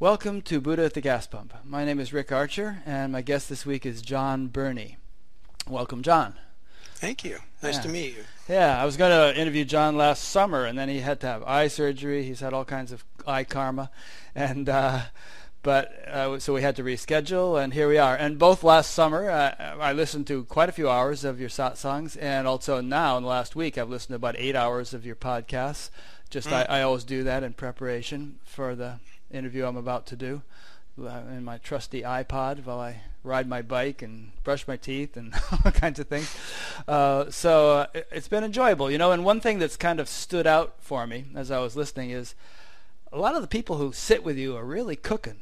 Welcome to Buddha at the Gas Pump. My name is Rick Archer, and my guest this week is Jon Bernie. Welcome, Jon. Thank you. Nice Yeah. to meet you. Yeah, I was going to interview Jon last summer, and then he had to have eye surgery. He's had all kinds of eye karma, and uh, but uh, so we had to reschedule, and here we are. And both last summer, uh, I listened to quite a few hours of your satsangs, and also now in the last week, I've listened to about eight hours of your podcasts. Just I, I always do that in preparation for the interview I'm about to do uh, in my trusty iPod while I ride my bike and brush my teeth and all kinds of things. Uh, so uh, it- it's been enjoyable, you know. And one thing that's kind of stood out for me as I was listening is a lot of the people who sit with you are really cooking.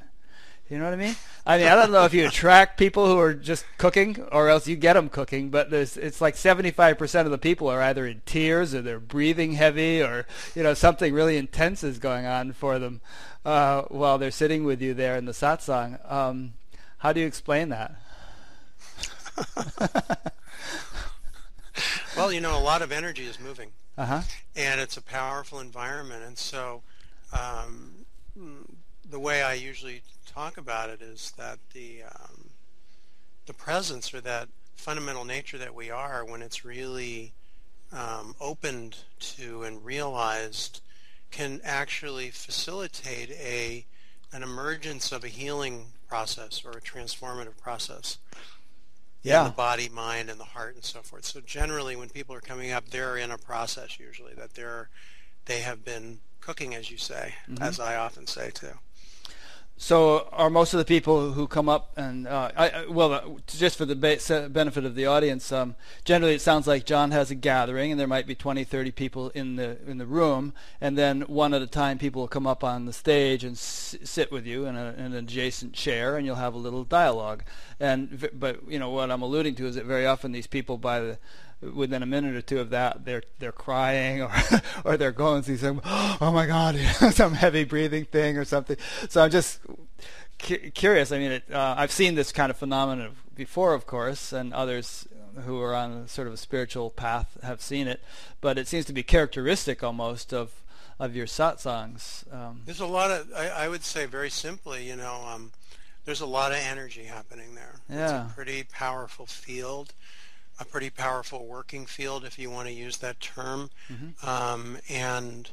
You know what I mean? I mean, I don't know if you attract people who are just cooking or else you get them cooking, but there's it's like 75% of the people are either in tears or they're breathing heavy or, you know, something really intense is going on for them uh, while they're sitting with you there in the satsang. Um, how do you explain that? Well, you know, a lot of energy is moving, Uh-huh. and it's a powerful environment. And so, um, the way I usually talk about it is that the um, the presence or that fundamental nature that we are, when it's really um, opened to and realized, can actually facilitate a an emergence of a healing process or a transformative process. in Yeah. the body, mind, and the heart, and so forth. So generally, when people are coming up, they're in a process usually that they're they have been cooking, as you say, as I often say too. So, are most of the people who come up and uh, I, well, uh, just for the benefit of the audience, um, generally it sounds like John has a gathering, and there might be 20, 30 people in the in the room, and then one at a time, people will come up on the stage and s- sit with you in, a, in an adjacent chair, and you'll have a little dialogue. And but you know what I'm alluding to is that very often these people by the within a minute or two of that, they're they're crying or or they're going through some oh my god some heavy breathing thing or something. So I'm just cu- curious. I mean, it, uh, I've seen this kind of phenomenon before, of course, and others who are on a sort of a spiritual path have seen it. But it seems to be characteristic almost of of your satsangs. Um, There's a lot of, I, I would say very simply, you know, um, there's a lot of energy happening there. Yeah. It's a pretty powerful field, a pretty powerful working field, if you want to use that term. Um, and,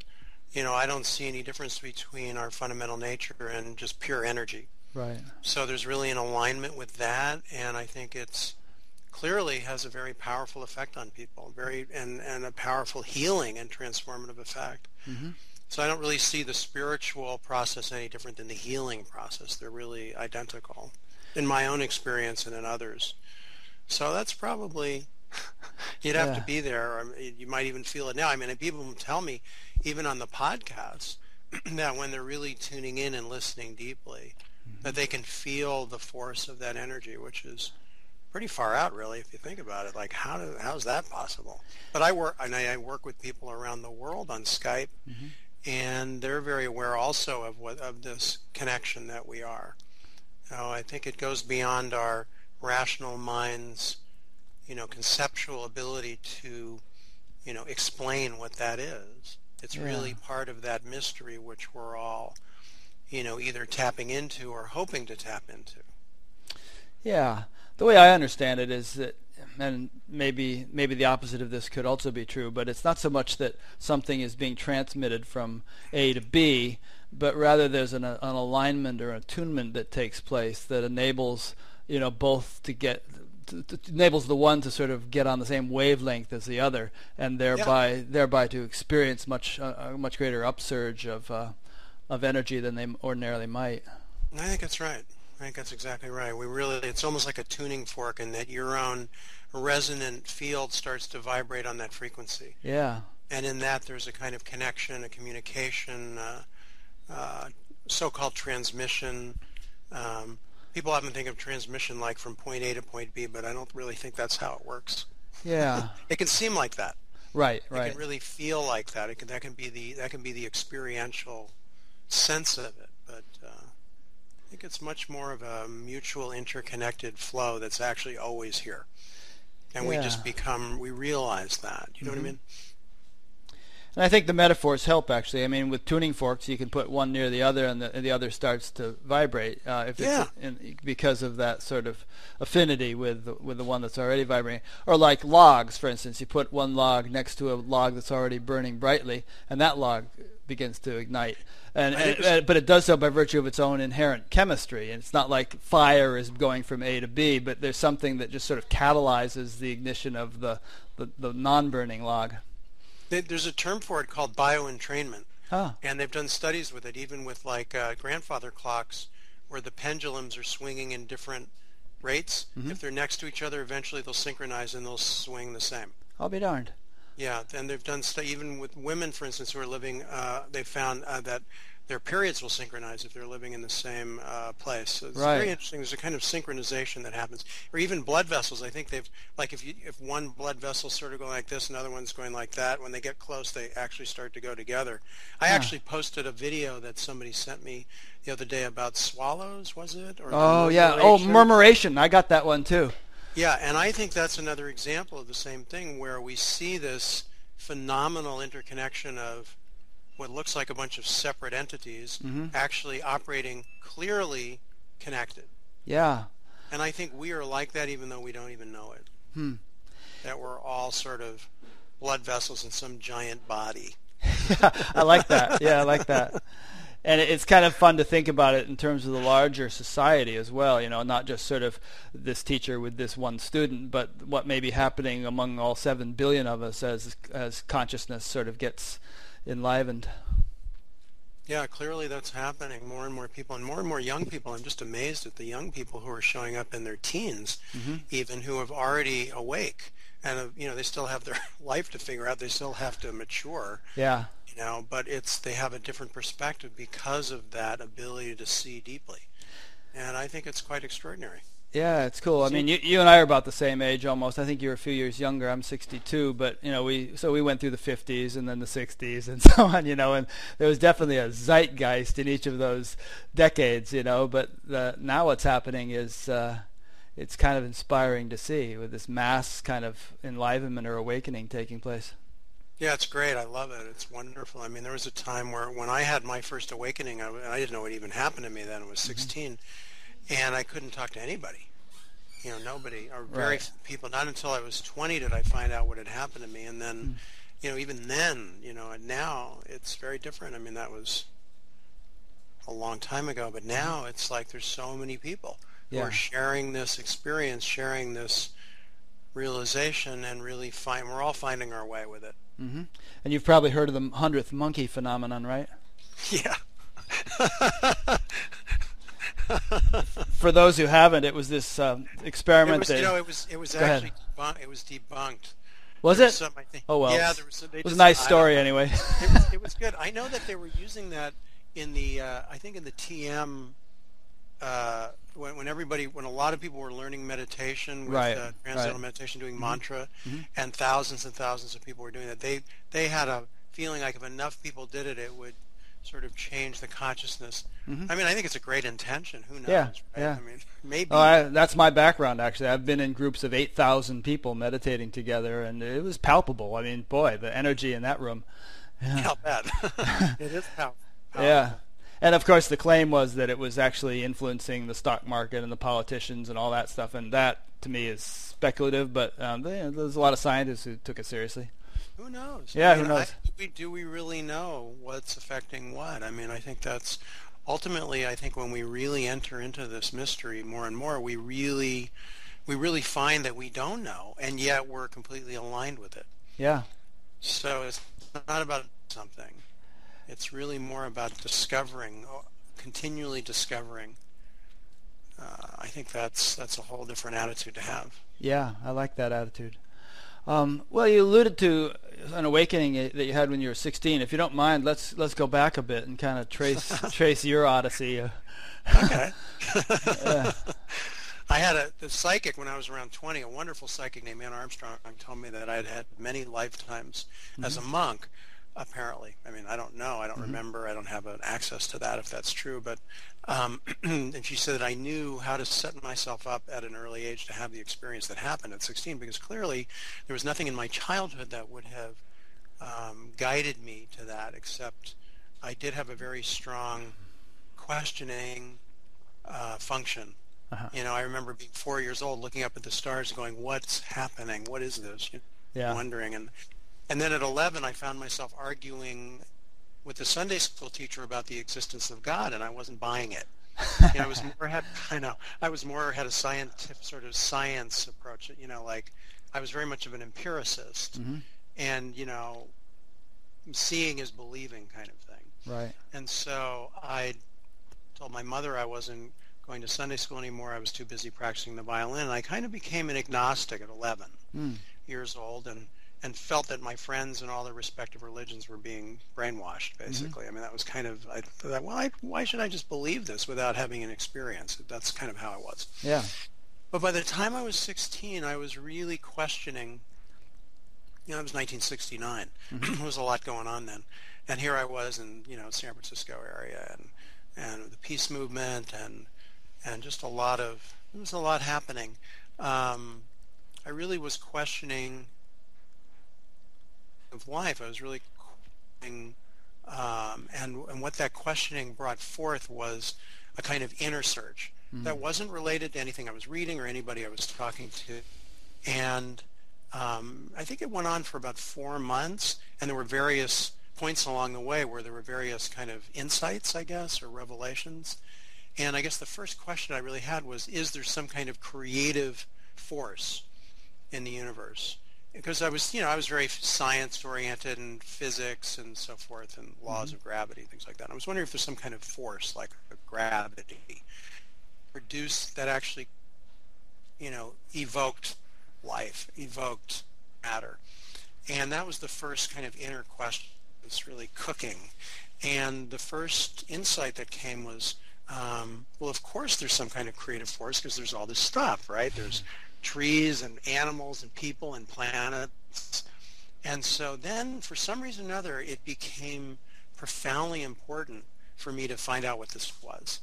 you know, I don't see any difference between our fundamental nature and just pure energy. right. So there's really an alignment with that, and I think it's clearly has a very powerful effect on people, very and and a powerful healing and transformative effect. Mhm. So I don't really see the spiritual process any different than the healing process. They're really identical in my own experience and in others. So that's probably you'd have Yeah. to be there. Or you might even feel it now. I mean, people tell me, even on the podcast, that when they're really tuning in and listening deeply, that they can feel the force of that energy, which is pretty far out, really, if you think about it. Like, how do, how's that possible? But I work, and I I work with people around the world on Skype, mm-hmm. and they're very aware also of what of this connection that we are. So I think it goes beyond our rational minds, you know, conceptual ability to, you know, explain what that is. It's Yeah. really part of that mystery which we're all, you know, either tapping into or hoping to tap into. Yeah, the way I understand it is that, and maybe maybe the opposite of this could also be true, but it's not so much that something is being transmitted from A to B, but rather there's an, an alignment or attunement that takes place that enables you know both to get to, to, enables the one to sort of get on the same wavelength as the other, and thereby thereby to experience much uh, a much greater upsurge of uh, of energy than they ordinarily might. I think that's right. I think that's exactly right. We really, it's almost like a tuning fork in that your own resonant field starts to vibrate on that frequency. Yeah. And in that, there's a kind of connection, a communication, uh, uh, so-called transmission. Um, people often think of transmission like from point A to point B, but I don't really think that's how it works. Yeah. It can seem like that. right. It Right. can really feel like that. It can, that can be the that can be the experiential sense of it. But uh, I think it's much more of a mutual interconnected flow that's actually always here. And we just become we realize that. You know what I Mhm. mean? And I think the metaphors help actually. I mean, with tuning forks, you can put one near the other, and the, and the other starts to vibrate. Uh, if Yeah. it's in, because of that sort of affinity with the, with the one that's already vibrating. Or like logs, for instance, you put one log next to a log that's already burning brightly, and that log begins to ignite. And, and uh, but it does so by virtue of its own inherent chemistry. And it's not like fire is going from A to B, but there's something that just sort of catalyzes the ignition of the, the, the non-burning log. There- There's a term for it called bioentrainment. Ah, And they've done studies with it, even with like uh, grandfather clocks, where the pendulums are swinging in different rates. If they're next to each other, eventually they'll synchronize and they'll swing the same. I'll be darned. Yeah, and they've done stu- even with women, for instance, who are living. Uh, they found uh, that their periods will synchronize if they're living in the same uh, place. So it's Right. very interesting. There's a kind of synchronization that happens, or even blood vessels. I think they've like if you if one blood vessel's sort of going like this, another one's going like that. When they get close, they actually start to go together. I actually posted a video that somebody sent me the other day about swallows. Was it? Or Oh yeah. Oh, murmuration. I got that one too. Yeah, and I think that's another example of the same thing where we see this phenomenal interconnection of what looks like a bunch of separate entities actually operating clearly connected. Yeah. And I think we are like that even though we don't even know it. Hmm. That we're all sort of blood vessels in some giant body. I like that. Yeah, I like that. And it's kind of fun to think about it in terms of the larger society as well, you know, not just sort of this teacher with this one student, but what may be happening among all 7 billion of us as as consciousness sort of gets enlivened. Yeah, clearly that's happening. More and more people, and more and more young people. I'm just amazed at the young people who are showing up in their teens, even who have already awake, and uh, you know they still have their life to figure out. They still have to mature, Yeah. you know. But it's they have a different perspective because of that ability to see deeply, and I think it's quite extraordinary. Yeah, it's cool. I mean, you, you and I are about the same age almost. I think you're a few years younger. I'm 62, but you know, we so we went through the 50s and then the 60s and so on, you know, and there was definitely a zeitgeist in each of those decades, you know. But the, now what's happening is uh, it's kind of inspiring to see with this mass kind of enlivenment or awakening taking place. Yeah, it's great. I love it. It's wonderful. I mean, there was a time where when I had my first awakening, I, I didn't know what even happened to me then. I was 16, and I couldn't talk to anybody. You know, nobody or very Right. people. Not until I was 20 did I find out what had happened to me, and then, you know, even then, you know, and now it's very different. I mean, that was a long time ago, but now it's like there's so many people who are sharing this experience, sharing this realization, and really find we're all finding our way with it. hmm And you've probably heard of the hundredth monkey phenomenon, right? Yeah. For those who haven't, it was this um, It experiment was, that you know, it was it was actually debunked. It was debunked. was There it. some, I think- Oh, well. Yeah, there was. They It was a nice story anyway. It was, it was good. I know that they were using that in the. Uh, I think in the TM. Uh, when, when everybody, when a lot of people were learning meditation with Right, uh, transcendental right. meditation, doing mantra, Mhm. and thousands and thousands of people were doing that, they they had a feeling like if enough people did it, it would sort of change the consciousness. Mhm. I mean, I think it's a great intention. Who knows? Yeah, right? yeah. I mean, maybe. Oh, I, that's my background actually. I've been in groups of 8,000 people meditating together and it was palpable. I mean, boy, the energy in that room. Yeah. How bad? it is powerful. Yeah. And of course the claim was that it was actually influencing the stock market and the politicians and all that stuff and that to me is speculative, but um, there- there's a lot of scientists who took it seriously. Who knows? Yeah, I who knows? I, do, we, do we really know what's affecting what? I mean, I think that's ultimately. I think when we really enter into this mystery more and more, we really, we really find that we don't know, and yet we're completely aligned with it. Yeah. So it's not about something. It's really more about discovering, uh, continually discovering. Uh, I think that's that's a whole different attitude to have. Yeah, I like that attitude. Um, well, you alluded to an awakening that you had when you were 16. If you don't mind, let's let's go back a bit and kind of trace trace your odyssey. Okay. Yeah. I had a the psychic when I was around 20, a wonderful psychic named Ann Armstrong told me that I had had many lifetimes as a monk, apparently. I mean, I don't know. I don't remember. I don't have an access to that if that's true. But, um, and she said that I knew how to set myself up at an early age to have the experience that happened at 16 because clearly there was nothing in my childhood that would have um, guided me to that, except I did have a very strong questioning uh, function. Uh-huh. You know, I remember being four years old, looking up at the stars, going, "What's happening? What is this?" You know, yeah. Wondering, and and then at 11, I found myself arguing with the Sunday school teacher about the existence of God, and I wasn't buying it. you know, I was more had I know I was more had a scientific sort of science approach. You know, like I was very much of an empiricist, mm-hmm. and you know, seeing is believing kind of thing. Right. And so I told my mother I wasn't going to Sunday school anymore. I was too busy practicing the violin. And I kind of became an agnostic at 11 mm. years old and, and felt that my friends and all their respective religions were being brainwashed, mm-hmm. basically. Mm-hmm. I mean, that was kind of, I thought, well, I, why should I just believe this without having an experience? That's kind of how it was. Yeah. But by the time I was 16, I was really questioning, you know, it was 1969. Mm-hmm. there was a lot going on then. And here I was in, you know, San Francisco area and, and the peace movement and and just a lot of there was a lot happening. Um, I really was questioning of life. I was really um, and and what that questioning brought forth was a kind of inner search mm-hmm. that wasn't related to anything I was reading or anybody I was talking to, and um, I think it went on for about four months, and there were various points along the way where there were various kind of insights, I guess, or revelations. And I guess the first question I really had was, is there some kind of creative force in the universe? Because I was, you know, I was very science oriented and physics and so forth and laws mm-hmm. of gravity, things like that. And I was wondering if there's some kind of force like gravity produced that actually, you know, evoked life, evoked matter. And that was the first kind of inner question was really cooking. And the first insight that came was, um, well, of course there's some kind of creative force because there's all this stuff, right? There's trees and animals and people and planets. And so then, for some reason or another, it became profoundly important for me to find out what this was,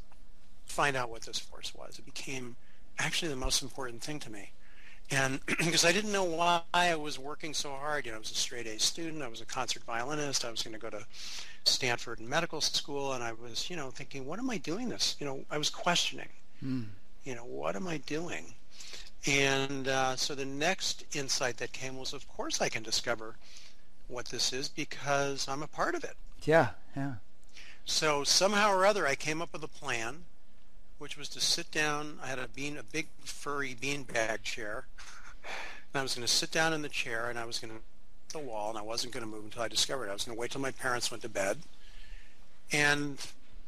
find out what this force was. It became actually the most important thing to me and because I didn't know why I was working so hard, you know, I was a straight A student, I was a concert violinist, I was going to go to Stanford medical school, and I was, you know, thinking, what am I doing this? You know, I was questioning, mm. you know, what am I doing? And uh, so the next insight that came was, of course, I can discover what this is because I'm a part of it. Yeah, yeah. So somehow or other, I came up with a plan which was to sit down. I had a bean, a big furry beanbag chair, and I was going to sit down in the chair, and I was going to the wall, and I wasn't going to move until I discovered it. I was going to wait till my parents went to bed, and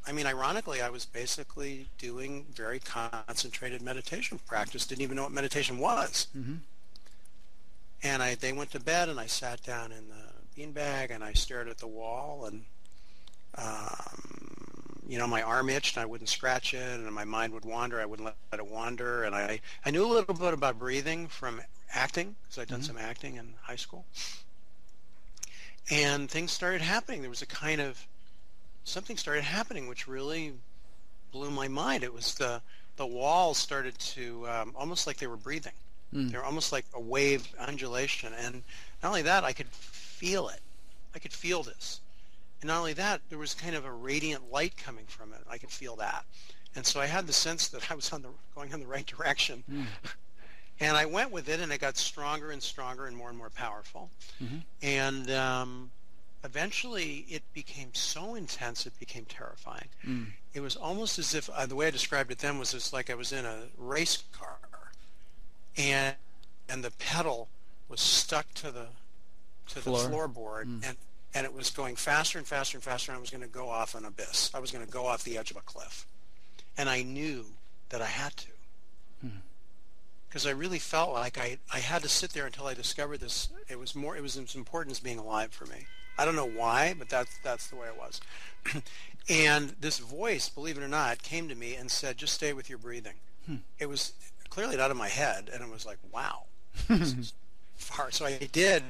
I mean, ironically, I was basically doing very concentrated meditation practice. Didn't even know what meditation was. Mm-hmm. And I, they went to bed, and I sat down in the beanbag, and I stared at the wall, and um, you know, my arm itched and I wouldn't scratch it and my mind would wander. I wouldn't let it wander. And I, I knew a little bit about breathing from acting because I'd done mm-hmm. some acting in high school. And things started happening. There was a kind of, something started happening which really blew my mind. It was the, the walls started to, um, almost like they were breathing. Mm. They were almost like a wave undulation. And not only that, I could feel it. I could feel this. And not only that, there was kind of a radiant light coming from it. I could feel that. And so I had the sense that I was on the, going in the right direction. Mm. And I went with it, and it got stronger and stronger and more and more powerful. Mm-hmm. And um, eventually, it became so intense, it became terrifying. Mm. It was almost as if uh, the way I described it then was just like I was in a race car, and and the pedal was stuck to the to Floor. the floorboard, mm. and and it was going faster and faster and faster, and I was going to go off an abyss. I was going to go off the edge of a cliff. And I knew that I had to. Because hmm. I really felt like I, I had to sit there until I discovered this. It was more, it was as important as being alive for me. I don't know why, but that's, that's the way it was. and this voice, believe it or not, came to me and said, just stay with your breathing. Hmm. It was clearly not in my head, and it was like, wow. far. So I did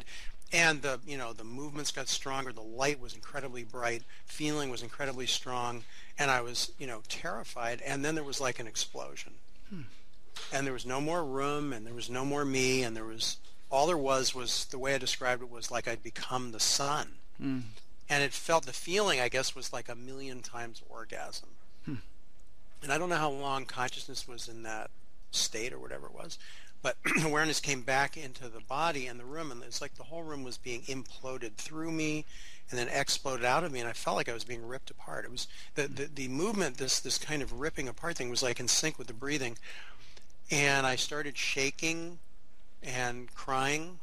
and the you know the movements got stronger the light was incredibly bright feeling was incredibly strong and i was you know terrified and then there was like an explosion hmm. and there was no more room and there was no more me and there was all there was was the way I described it was like I'd become the sun. Mm. And it felt the feeling, I guess, was like a million times orgasm. Hmm. And I don't know how long consciousness was in that state or whatever it was, but awareness came back into the body and the room, and it's like the whole room was being imploded through me and then exploded out of me, and I felt like I was being ripped apart. It was the, the, the movement, this, this kind of ripping apart thing was like in sync with the breathing. And I started shaking and crying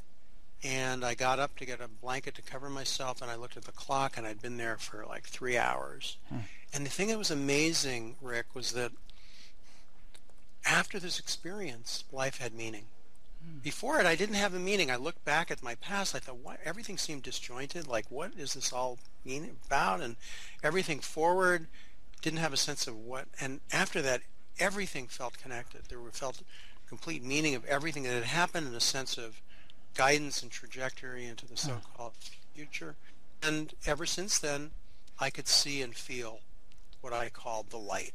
and I got up to get a blanket to cover myself and I looked at the clock and I'd been there for like three hours. Hmm. And the thing that was amazing, Rick, was that after this experience, life had meaning. Hmm. Before it, I didn't have a meaning. I looked back at my past. I thought, what? Everything seemed disjointed. Like, what is this all mean about? And everything forward didn't have a sense of what. And after that, everything felt connected. There were felt complete meaning of everything that had happened and a sense of guidance and trajectory into the so-called future. And ever since then, I could see and feel what I called the light.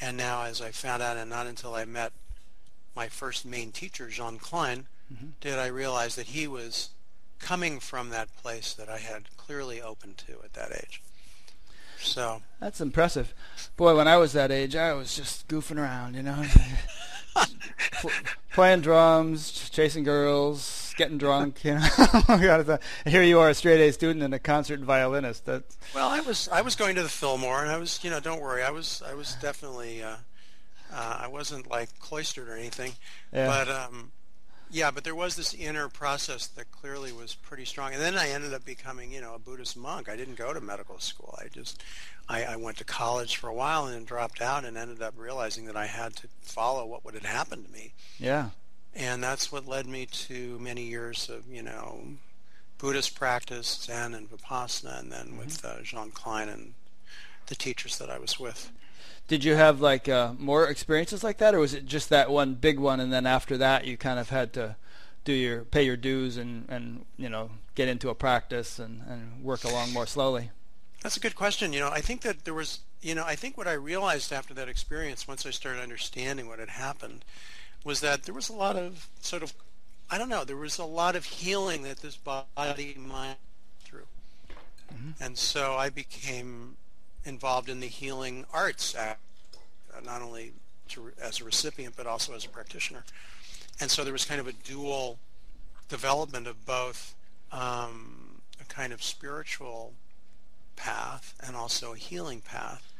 And now, as I found out, and not until I met my first main teacher, Jean Klein, mm-hmm. did I realize that he was coming from that place that I had clearly opened to at that age. So that's impressive, boy. When I was that age, I was just goofing around, you know. playing drums, chasing girls, getting drunk. You know, here you are, a straight A student and a concert violinist. That's well, I was I was going to the Fillmore, and I was you know don't worry, I was I was definitely uh, uh, I wasn't like cloistered or anything, yeah. but um, yeah, but there was this inner process that clearly was pretty strong. And then I ended up becoming, you know, a Buddhist monk. I didn't go to medical school. I just, I, I went to college for a while and then dropped out and ended up realizing that I had to follow what would have happened to me. Yeah. And that's what led me to many years of, you know, Buddhist practice, Zen and Vipassana, and then mm-hmm. with uh, Jean Klein and the teachers that I was with. Did you have like uh, more experiences like that, or was it just that one big one, and then after that you kind of had to do your pay your dues and and you know get into a practice and and work along more slowly? That's a good question. You know, I think that there was, you know, I think what I realized after that experience, once I started understanding what had happened, was that there was a lot of sort of, I don't know, there was a lot of healing that this body mind through, mm-hmm. and so I became involved in the healing arts, uh, not only to, as a recipient but also as a practitioner. And so there was kind of a dual development of both um, a kind of spiritual path and also a healing path.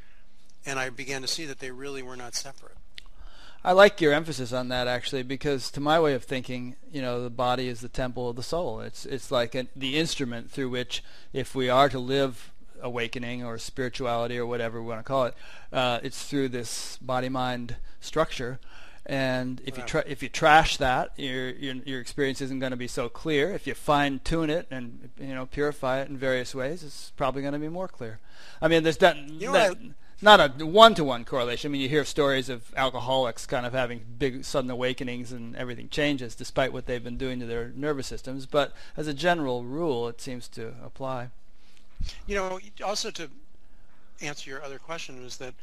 And I began to see that they really were not separate. I like your emphasis on that actually, because to my way of thinking, you know, the body is the temple of the soul. It's it's like the instrument through which, if we are to live awakening or spirituality or whatever we want to call it. Uh, it's through this body-mind structure, and if you tra- if you trash that, your, your your experience isn't going to be so clear. If you fine tune it and you know purify it in various ways, it's probably going to be more clear. I mean, there's that, you know that not a one-to-one correlation. I mean, you hear stories of alcoholics kind of having big sudden awakenings and everything changes despite what they've been doing to their nervous systems. But as a general rule, it seems to apply. You know, also to answer your other question was that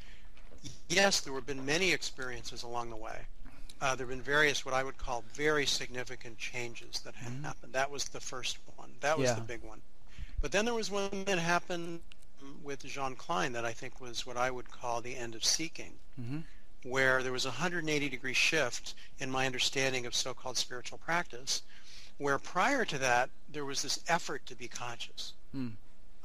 yes, there have been many experiences along the way. Uh, there have been various what I would call very significant changes that have mm-hmm. happened. That was the first one. That was yeah. the big one. But then there was one that happened with Jean Klein that I think was what I would call the end of seeking, mm-hmm. where there was a 180 degree shift in my understanding of so-called spiritual practice, where prior to that there was this effort to be conscious. Mm.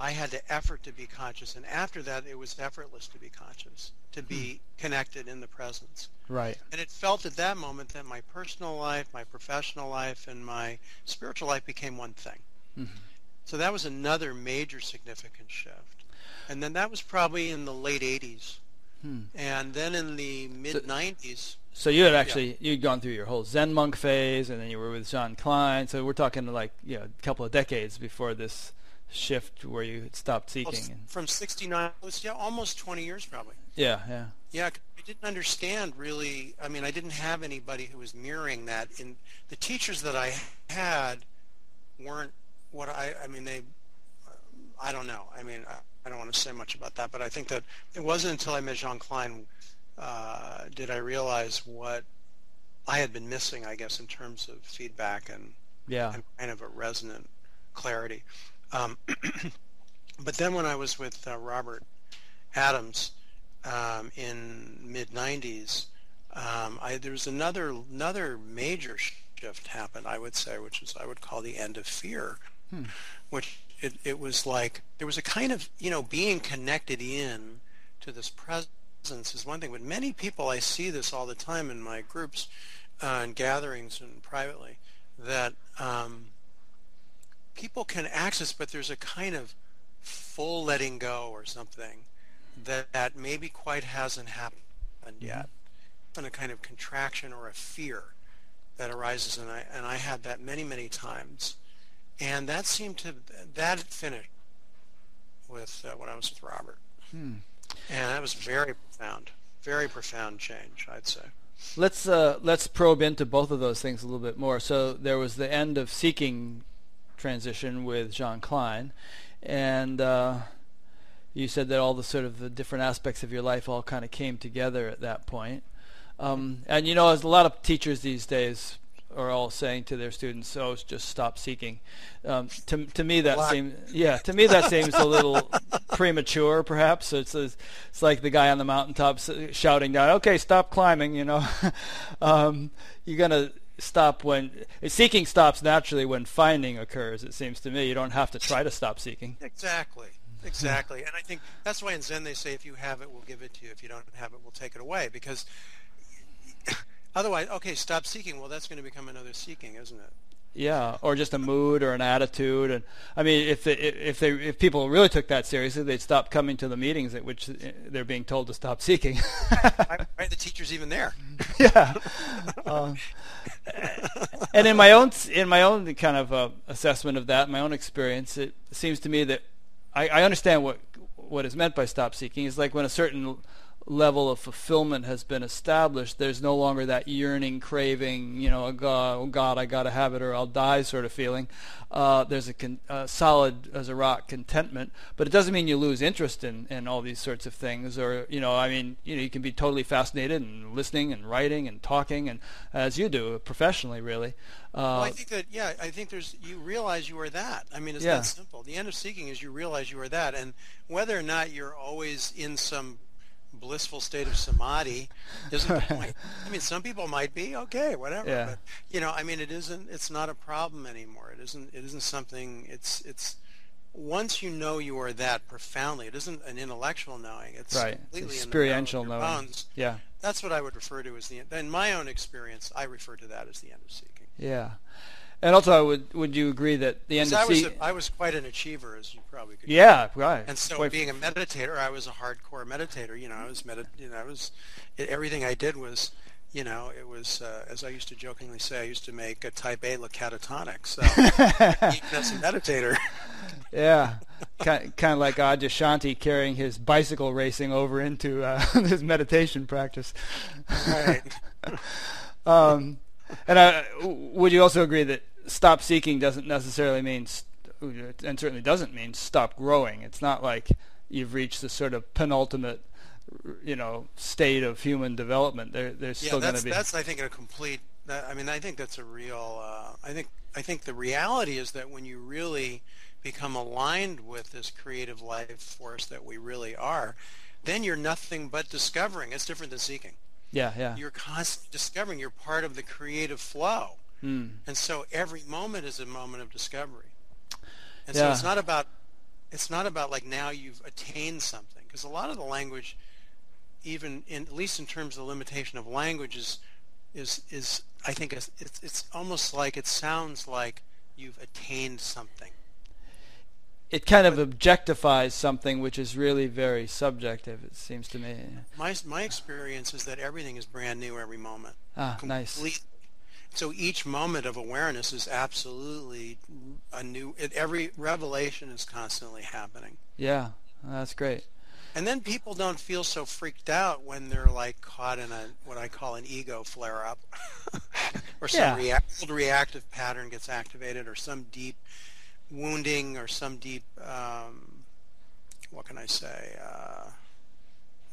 I had to effort to be conscious, and after that, it was effortless to be conscious, to be hmm. connected in the presence. Right. And it felt at that moment that my personal life, my professional life, and my spiritual life became one thing. Mm-hmm. So that was another major significant shift. And then that was probably in the late 80s. Hmm. And then in the mid 90s. So you had actually yeah. you'd gone through your whole Zen monk phase, and then you were with Jean Klein. So we're talking like you know a couple of decades before this shift where you stopped seeking? From 69, it was yeah, almost 20 years probably. Yeah, yeah. Yeah, I didn't understand really. I mean, I didn't have anybody who was mirroring that. In the teachers that I had weren't what I. I mean, they. I don't know. I mean, I, I don't want to say much about that, but I think that it wasn't until I met Jean Klein uh, did I realize what I had been missing, I guess, in terms of feedback and, yeah. and kind of a resonant clarity. Um, but then when I was with uh, Robert Adams um, in mid '90s, um, I, there was another another major shift happened. I would say, which is I would call the end of fear, hmm. which it, it was like there was a kind of you know being connected in to this presence is one thing, but many people I see this all the time in my groups uh, and gatherings and privately that um, people can access, but there's a kind of full letting go or something that, that maybe quite hasn't happened mm-hmm. yet. And a kind of contraction or a fear that arises, and I and I had that many many times, and that seemed to that finished with uh, when I was with Robert, hmm. and that was very profound, very profound change, I'd say. Let's uh, let's probe into both of those things a little bit more. So there was the end of seeking transition with Jean Klein, and uh, you said that all the sort of the different aspects of your life all kind of came together at that point. Um, and you know, as a lot of teachers these days are all saying to their students, "Oh, just stop seeking." Um, to to me, that seems yeah. To me, that seems a little premature, perhaps. It's it's like the guy on the mountaintop shouting down, "Okay, stop climbing." You know, um, you're gonna stop when seeking stops naturally when finding occurs. It seems to me you don't have to try to stop seeking. Exactly. Exactly. and I think that's why in Zen they say if you have it, we'll give it to you. If you don't have it, we'll take it away. Because otherwise, okay, stop seeking. Well, that's going to become another seeking, isn't it? Yeah, or just a mood or an attitude, and I mean, if they, if they if people really took that seriously, they'd stop coming to the meetings at which they're being told to stop seeking. right, the teacher's even there. yeah, uh, and in my own in my own kind of uh, assessment of that, my own experience, it seems to me that I, I understand what what is meant by stop seeking is like when a certain level of fulfillment has been established, there's no longer that yearning, craving, you know, oh God, oh God I got to have it or I'll die sort of feeling. Uh, there's a con- uh, solid as a rock contentment, but it doesn't mean you lose interest in, in all these sorts of things. Or you know, I mean, you know, you can be totally fascinated and listening and writing and talking, and as you do professionally, really. Uh, well, I think that yeah, I think there's you realize you are that. I mean, it's yeah. that simple. The end of seeking is you realize you are that, and whether or not you're always in some blissful state of samadhi isn't the point. I mean, some people might be okay, whatever. Yeah. But you know, I mean, it isn't. It's not a problem anymore. It isn't. It isn't something. It's. It's. Once you know you are that profoundly, it isn't an intellectual knowing. It's right. completely it's experiential knowing. Bones. Yeah. That's what I would refer to as the. In my own experience, I refer to that as the end of seeking. Yeah. And also, would would you agree that the end of I was, a, I was quite an achiever, as you probably could. Yeah, right. And so, quite being a meditator, I was a hardcore meditator. You know, I was medit. You know, I was it, everything I did was, you know, it was uh, as I used to jokingly say, I used to make a Type A look catatonic. So even as a meditator. Yeah, kind kind of like Adyashanti carrying his bicycle racing over into uh, his meditation practice. Right. um, and I, would you also agree that stop seeking doesn't necessarily mean, and certainly doesn't mean stop growing? It's not like you've reached the sort of penultimate, you know, state of human development. There, there's yeah, still going to be. that's I think a complete. I mean, I think that's a real. Uh, I think I think the reality is that when you really become aligned with this creative life force that we really are, then you're nothing but discovering. It's different than seeking. Yeah, yeah. You're constantly discovering. You're part of the creative flow. Mm. And so every moment is a moment of discovery. And yeah. so it's not about it's not about like now you've attained something because a lot of the language even in at least in terms of the limitation of language is is, is I think it's, it's, it's almost like it sounds like you've attained something it kind of objectifies something which is really very subjective. It seems to me. My my experience is that everything is brand new every moment. Ah, nice. So each moment of awareness is absolutely a new. Every revelation is constantly happening. Yeah, that's great. And then people don't feel so freaked out when they're like caught in a what I call an ego flare up, or some yeah. rea- reactive pattern gets activated, or some deep wounding or some deep, um, what can I say, uh,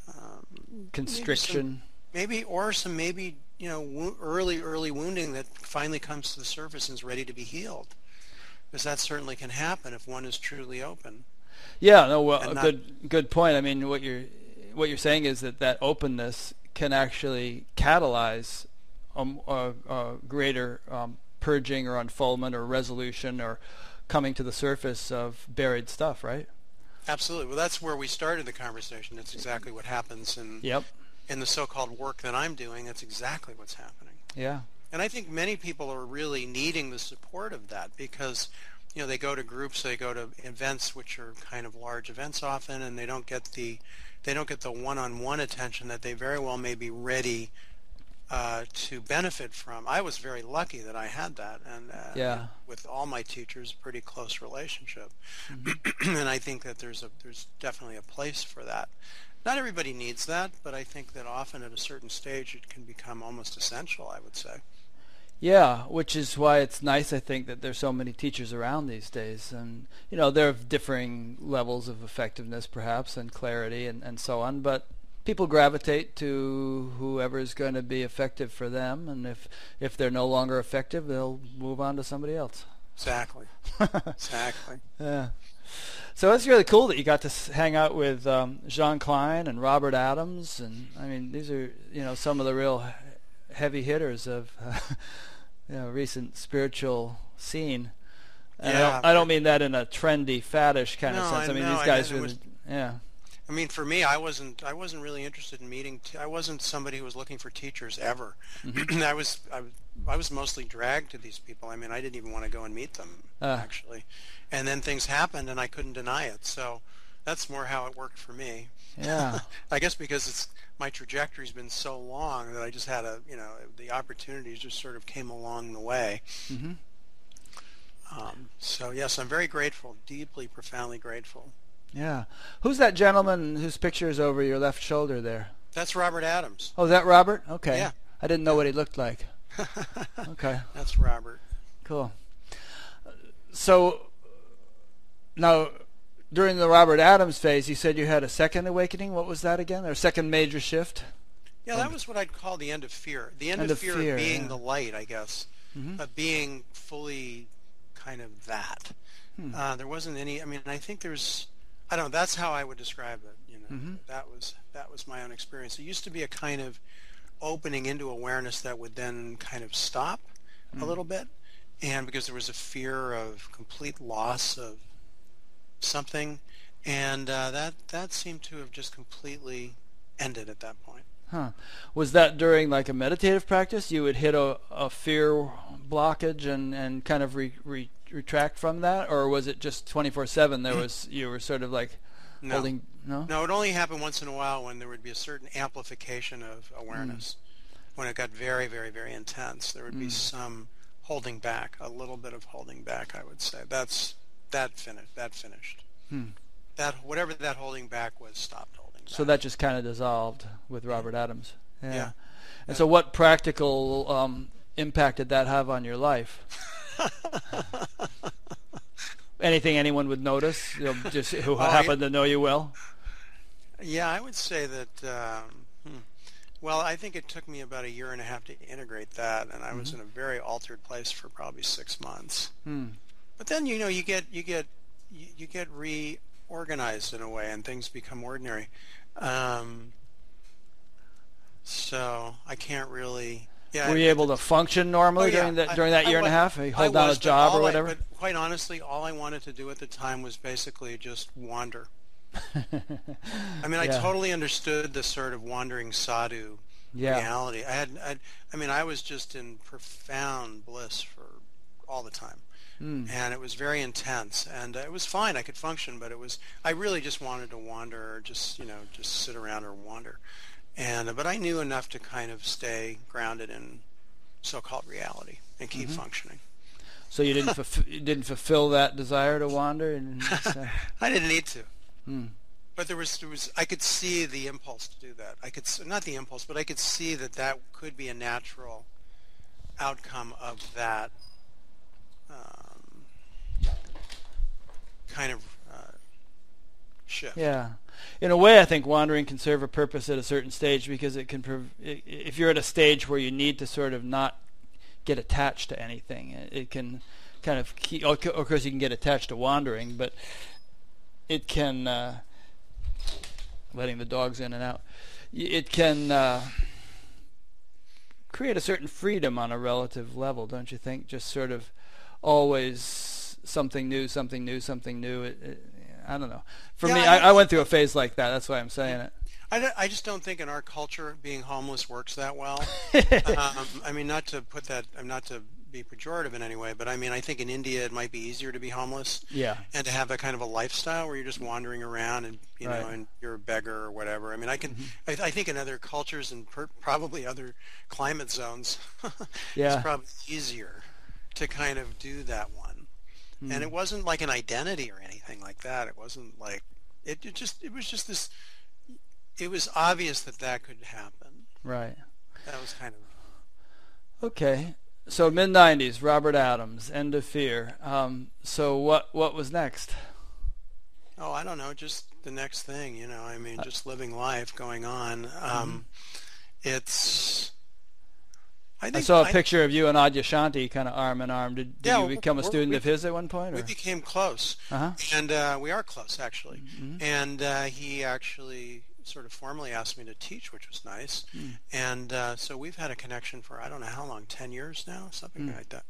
um, constriction. Maybe, some, maybe, or some maybe you know, wo- early, early wounding that finally comes to the surface and is ready to be healed. Because that certainly can happen if one is truly open. Yeah, no, well, not- good good point. I mean, what you're what you're saying is that that openness can actually catalyze um, a, a greater um, purging or unfoldment or resolution or coming to the surface of buried stuff, right? Absolutely. Well, that's where we started the conversation. That's exactly what happens in, Yep. in the so-called work that I'm doing. That's exactly what's happening. Yeah. And I think many people are really needing the support of that because, you know, they go to groups, they go to events which are kind of large events often, and they don't get the they don't get the one-on-one attention that they very well may be ready uh, to benefit from. I was very lucky that I had that, and uh, Yeah. with all my teachers, pretty close relationship. and I think that there's a there's definitely a place for that. Not everybody needs that, but I think that often at a certain stage it can become almost essential. I would say. Yeah, which is why it's nice, I think, that there's so many teachers around these days. And, you know, there are differing levels of effectiveness, perhaps, and clarity and, and so on. But people gravitate to whoever is going to be effective for them. And if, if they're no longer effective, they'll move on to somebody else. Exactly. exactly. Yeah. So it's really cool that you got to hang out with um, Jean Klein and Robert Adams, and I mean these are you know some of the real heavy hitters of uh, you know recent spiritual scene. And I, Yeah. don't, I don't mean that in a trendy, faddish kind of sense. I, I mean know, these I- guys it are, was- yeah, I mean, for me, I wasn't I wasn't really interested in meeting. T- I wasn't somebody who was looking for teachers ever. I was I, was- I was mostly dragged to these people. I mean, I didn't even want to go and meet them Ah. actually. And then things happened, and I couldn't deny it. So that's more how it worked for me. yeah, I guess because it's my trajectory's been so long that I just had a you know the opportunities just sort of came along the way. hmm Um, so yes, I'm very grateful, deeply, profoundly grateful. Yeah. Who's that gentleman whose picture is over your left shoulder there? That's Robert Adams. Oh, is that Robert? Okay. Yeah. I didn't know what he looked like. Okay. That's Robert. Cool. So now, during the Robert Adams phase, you said you had a second awakening. What was that again? Or a second major shift? Yeah, that was what I'd call the end of fear. The end, End of of fear, of being yeah. the light, I guess, Mhm. but being fully kind of that. Hmm. Uh, there wasn't any. I mean, I think there's. I don't know. That's how I would describe it. You know, Mhm. that was that was my own experience. It used to be a kind of opening into awareness that would then kind of stop Hmm. a little bit, and because there was a fear of complete loss of something, and uh, that that seemed to have just completely ended at that point. Huh. Was that during like a meditative practice? You would hit a, a fear blockage and, and kind of re, re, retract from that, or was it just twenty four seven? There was you were sort of like No. holding no. No, it only happened once in a while when there would be a certain amplification of awareness. When it got very, very, very intense, there would be Mm. some holding back, a little bit of holding back. I would say that's that finished. That finished. Hmm. That whatever that holding back was stopped holding back. So that just kind of dissolved with Robert Adams. Yeah. Yeah. And so, what practical um, impact did that have on your life? Anything anyone would notice, you know, just who Oh, happened to know you well? yeah, I would say that. Um, hmm. Well, I think it took me about a year and a half to integrate that, and I was Mm-hmm. in a very altered place for probably six months. Hmm. But then you know you get you get you, you get reorganized in a way, and things become ordinary. Um, so I can't really. Yeah, Were you able to function normally Oh, yeah. during that during that I year and a half? You I hold down a was, job or all I- whatever? but quite honestly, all I wanted to do at the time was basically just wander. I mean, I Yeah. totally understood the sort of wandering sadhu yeah. reality. I had, I, I mean, I was just in profound bliss for all the time, Hmm. and it was very intense, and uh, it was fine. I could function, but it was, I really just wanted to wander, or just you know, just sit around or wander, and but I knew enough to kind of stay grounded in so-called reality and keep Mm-hmm. functioning. So you didn't fulf- you didn't fulfill that desire to wander, and so- I didn't need to. Hmm. But there was, there was, I could see the impulse to do that. I could, not the impulse, but I could see that that could be a natural outcome of that um, kind of uh, shift. Yeah. In a way, I think wandering can serve a purpose at a certain stage because it can. Prov- if you're at a stage where you need to sort of not get attached to anything, it can kind of keep. Of course, you can get attached to wandering, but it can. Uh, letting the dogs in and out. It can uh, create a certain freedom on a relative level, don't you think? Just sort of always something new, something new, something new. It, it, I don't know. For yeah, me, I, I, went through a phase like that. That's why I'm saying it. I, I just don't think in our culture being homeless works that well. um, I mean, not to put that, I'm not to be pejorative in any way, but I mean, I think in India it might be easier to be homeless. Yeah. And to have that kind of a lifestyle where you're just wandering around and you right. know, and you're a beggar or whatever. I mean, I can, mm-hmm. I, I, think in other cultures and per, probably other climate zones, yeah. it's probably easier to kind of do that one. Mm. And it wasn't like an identity or anything like that. It wasn't like it, it just it was just this. It was obvious that that could happen. Right. That was kind of Okay so mid '90s, Robert Adams, End of Fear. Um, so what what was next? Oh, I don't know. Just the next thing, you know. I mean, uh, just living life, going on. Um, mm-hmm. It's. I, I, saw a I, picture of you and Adyashanti kind of arm in arm. Did, did yeah, you become a student we, of his at one point? Or? We became close, uh-huh. and uh, we are close actually. Mm-hmm. And uh, he actually sort of formally asked me to teach, which was nice. Mm. And uh, so we've had a connection for I don't know how long, ten years now, something mm. like that.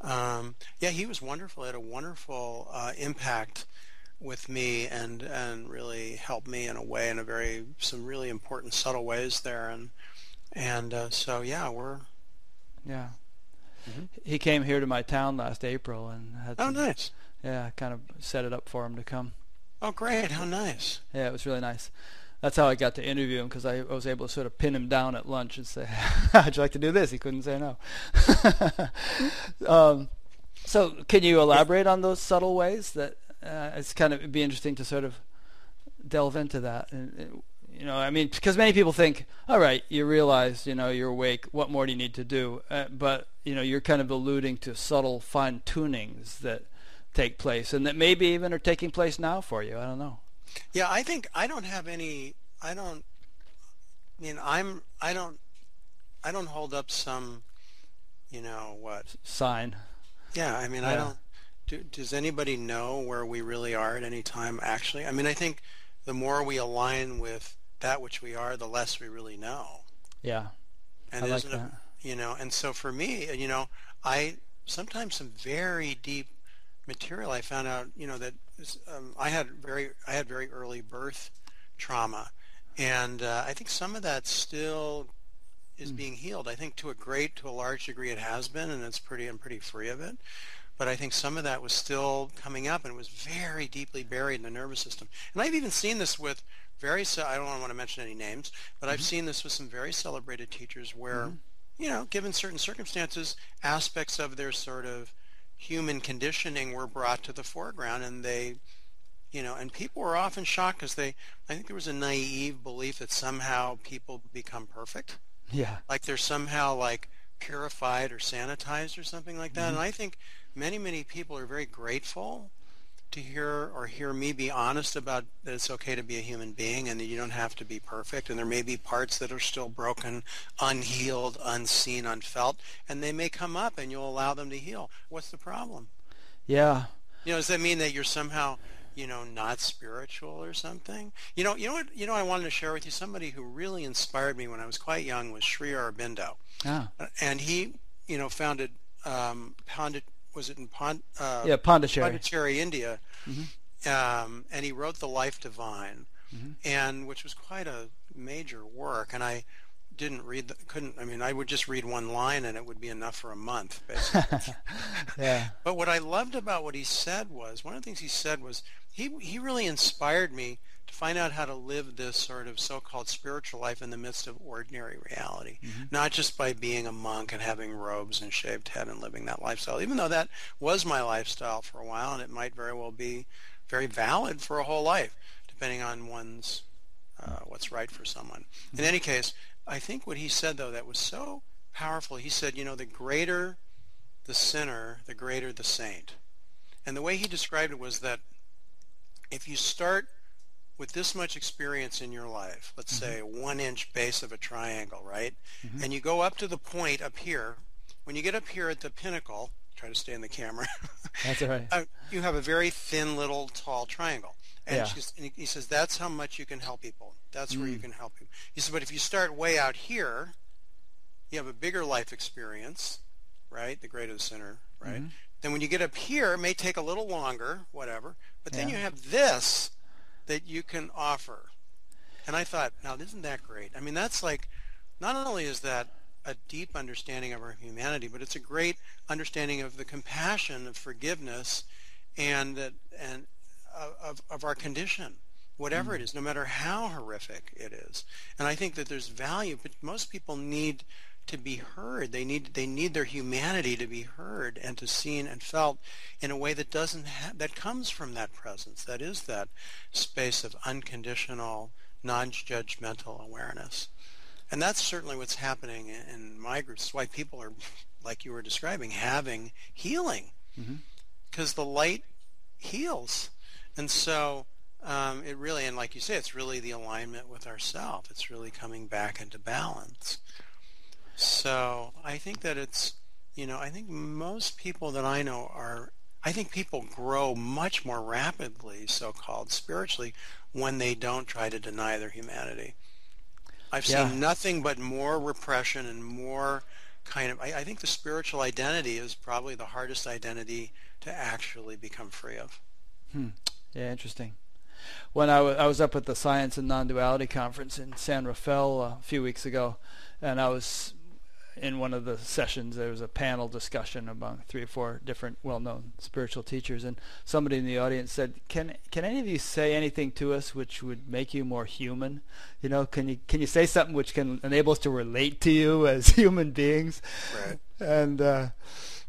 Um, yeah, he was wonderful. He had a wonderful uh, impact with me and and really helped me in a way in a very some really important subtle ways there and and uh, so yeah we're yeah mm-hmm. he came here to my town last April and had oh some, nice yeah kind of set it up for him to come oh great how nice yeah it was really nice that's how I got to interview him because I, was able to sort of pin him down at lunch and say, "How'd you like to do this?" He couldn't say no. um, so, can you elaborate on those subtle ways that uh, it's kind of it'd be interesting to sort of delve into that? And, you know, I mean, because many people think, all right, you realize, you know, you're awake. What more do you need to do? Uh, but you know, you're kind of alluding to subtle fine tunings that take place, and that maybe even are taking place now for you. I don't know. Yeah, I think I don't have any. I don't. I mean, I'm. I don't. I don't hold up some. You know what? Sign. Yeah, I mean, yeah. I don't. Do, does anybody know where we really are at any time? Actually, I mean, I think the more we align with that which we are, the less we really know. Yeah. And I like that. It, you know, and so for me, you know, I sometimes some very deep material. I found out, you know, that um, I had very I had very early birth trauma, and uh, I think some of that still is mm. being healed. I think to a great to a large degree it has been, and it's pretty I'm pretty free of it. But I think some of that was still coming up, and it was very deeply buried in the nervous system. And I've even seen this with very I don't want to mention any names, but mm-hmm. I've seen this with some very celebrated teachers where. Mm-hmm. You know, given certain circumstances, aspects of their sort of human conditioning were brought to the foreground and they you know and people were often shocked because they i think there was a naive belief that somehow people become perfect yeah like they're somehow like purified or sanitized or something like that mm-hmm. and i think many many people are very grateful to hear or hear me be honest about that it's okay to be a human being and that you don't have to be perfect and there may be parts that are still broken, unhealed, unseen, unfelt, and they may come up and you'll allow them to heal. What's the problem? Yeah. You know, does that mean that you're somehow, you know, not spiritual or something? You know, you know what you know I wanted to share with you somebody who really inspired me when I was quite young was Sri Aurobindo. Yeah. And he, you know, founded um, Pandit was it in Pond, uh, yeah Pondicherry, Pondicherry, India, mm-hmm. um, and he wrote the Life Divine, mm-hmm. and which was quite a major work. And I didn't read, the, couldn't. I mean, I would just read one line, and it would be enough for a month, basically. yeah. But what I loved about what he said was one of the things he said was he he really inspired me find out how to live this sort of so-called spiritual life in the midst of ordinary reality, mm-hmm. not just by being a monk and having robes and shaved head and living that lifestyle, even though that was my lifestyle for a while and it might very well be very valid for a whole life, depending on one's uh, what's right for someone. Mm-hmm. In any case, I think what he said, though, that was so powerful, he said, you know, the greater the sinner, the greater the saint. And the way he described it was that if you start with this much experience in your life, let's mm-hmm. say one inch base of a triangle, right? Mm-hmm. And you go up to the point up here. When you get up here at the pinnacle, try to stay in the camera. That's all right. uh, you have a very thin little tall triangle. And, yeah. and he says, that's how much you can help people. That's mm. where you mm. can help people. He says, but if you start way out here, you have a bigger life experience, right? The greater the sinner, right? Mm-hmm. Then when you get up here, it may take a little longer, whatever. But then you have this that you can offer. And I thought, now isn't that great? I mean, that's like, not only is that a deep understanding of our humanity, but it's a great understanding of the compassion of forgiveness and that and of, of our condition, whatever mm. it is, no matter how horrific it is. And I think that there's value, but most people need to be heard. They need they need their humanity to be heard and to seen and felt in a way that doesn't ha- that comes from that presence. That is that space of unconditional, non-judgmental awareness. And that's certainly what's happening in my groups. Why people are, like you were describing, having healing, because mm-hmm. the light heals, and so um, it really, and like you say, it's really the alignment with ourself. It's really coming back into balance. So I think that it's, you know, I think most people that I know are, I think people grow much more rapidly, so-called spiritually, when they don't try to deny their humanity. I've yeah. seen nothing but more repression and more kind of, I, I think the spiritual identity is probably the hardest identity to actually become free of. Hmm. Yeah, interesting. When I, w- I was up at the Science and Non-Duality Conference in San Rafael uh, a few weeks ago, and I was in one of the sessions there was a panel discussion among three or four different well-known spiritual teachers and somebody in the audience said can can any of you say anything to us which would make you more human you know can you can you say something which can enable us to relate to you as human beings right and uh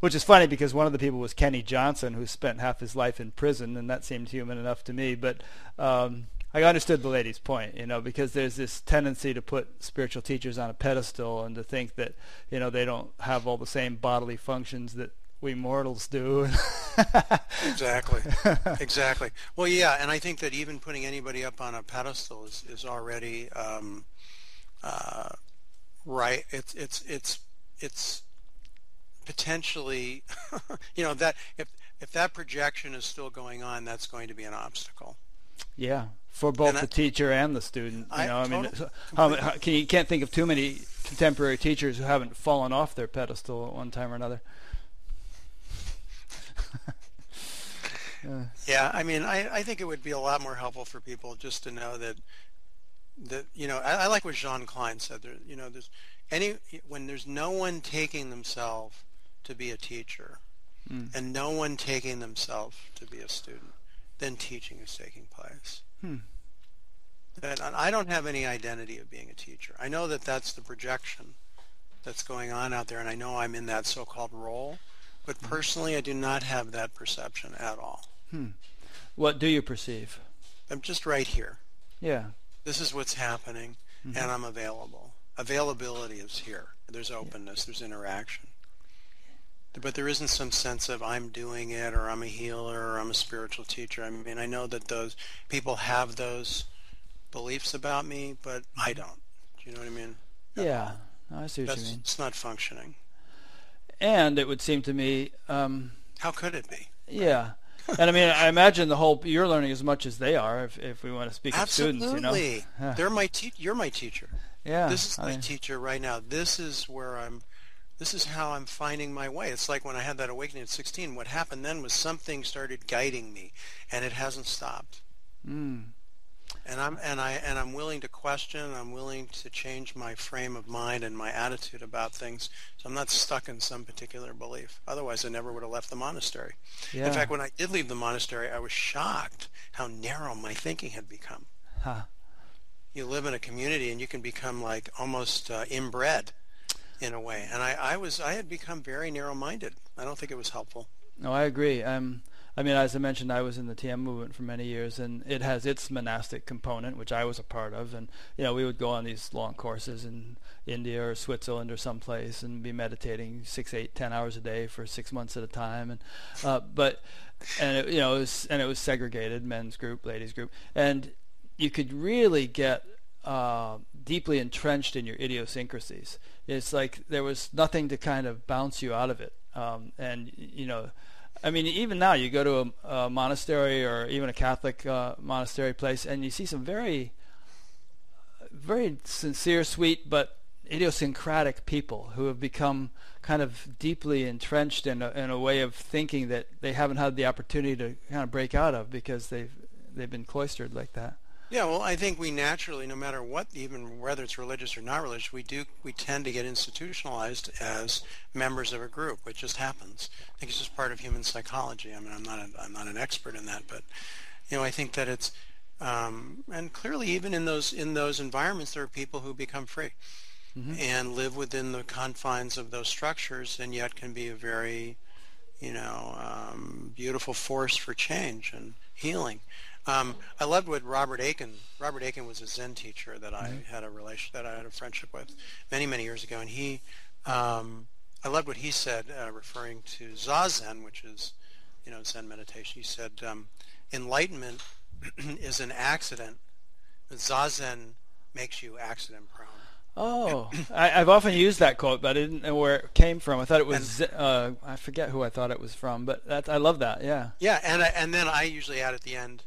which is funny because one of the people was Kenny Johnson, who spent half his life in prison, and that seemed human enough to me. But um, I understood the lady's point, you know, because there's this tendency to put spiritual teachers on a pedestal and to think that, you know, they don't have all the same bodily functions that we mortals do. exactly. Exactly. Well, yeah, and I think that even putting anybody up on a pedestal is, is already um, uh, right. It's it's it's it's potentially, you know, that if if that projection is still going on, that's going to be an obstacle. Yeah, for both the teacher and the student. You I, know, I mean, how, how, can you can't think of too many contemporary teachers who haven't fallen off their pedestal at one time or another. yeah. I mean, I, I think it would be a lot more helpful for people just to know that that you know, I, I like what Jean Klein said. There, you know, there's any when there's no one taking themselves to be a teacher, mm. and no one taking themselves to be a student, then teaching is taking place. Hmm. And I don't have any identity of being a teacher. I know that that's the projection that's going on out there, and I know I'm in that so-called role. But hmm. personally, I do not have that perception at all. Hmm. What do you perceive? I'm just right here. Yeah. This is what's happening, mm-hmm. and I'm available. Availability is here. There's openness. Yeah. There's interaction but there isn't some sense of I'm doing it or I'm a healer or I'm a spiritual teacher. I mean, I know that those people have those beliefs about me, but I don't. Do you know what I mean? Yeah, I see what That's, you mean. It's not functioning. And it would seem to me. Um, How could it be? Yeah. and I mean, I imagine the whole you're learning as much as they are. If if we want to speak Absolutely. of students, you know, they're my te- You're my teacher. Yeah, this is I my mean, teacher right now. This is where I'm this is how I'm finding my way. It's like when I had that awakening at 16. What happened then was something started guiding me, and it hasn't stopped. Mm. And I'm and I and I'm willing to question. I'm willing to change my frame of mind and my attitude about things. So I'm not stuck in some particular belief. Otherwise, I never would have left the monastery. Yeah. In fact, when I did leave the monastery, I was shocked how narrow my thinking had become. Huh. You live in a community, and you can become like almost uh, inbred in a way. And I, I was I had become very narrow-minded. I don't think it was helpful. No, I agree. Um, I mean, as I mentioned, I was in the TM movement for many years, and it has its monastic component, which I was a part of. And you know, we would go on these long courses in India or Switzerland or someplace, and be meditating six, eight, ten hours a day for six months at a time. And uh, but and it, you know, it was, and it was segregated, men's group, ladies group, and you could really get uh, deeply entrenched in your idiosyncrasies. It's like there was nothing to kind of bounce you out of it. Um, and you know, I mean, even now you go to a, a monastery or even a Catholic uh, monastery place, and you see some very, very sincere, sweet, but idiosyncratic people who have become kind of deeply entrenched in a, in a way of thinking that they haven't had the opportunity to kind of break out of because they've they've been cloistered like that. Yeah, well, I think we naturally, no matter what, even whether it's religious or not religious, we do we tend to get institutionalized as members of a group. It just happens. I think it's just part of human psychology. I mean, I'm not a, I'm not an expert in that, but you know, I think that it's um, and clearly, even in those in those environments, there are people who become free mm-hmm. and live within the confines of those structures, and yet can be a very, you know, um, beautiful force for change and healing. Um, I loved what Robert Aitken. Robert Aitken was a Zen teacher that I mm-hmm. had a relation that I had a friendship with many many years ago, and he, um, I loved what he said, uh, referring to zazen, which is, you know, Zen meditation. He said, um, enlightenment is an accident. Zazen makes you accident prone. Oh, I, have often used that quote, but I didn't know where it came from. I thought it was, and, uh, I forget who I thought it was from, but that, I love that. Yeah. Yeah, and and then I usually add at the end,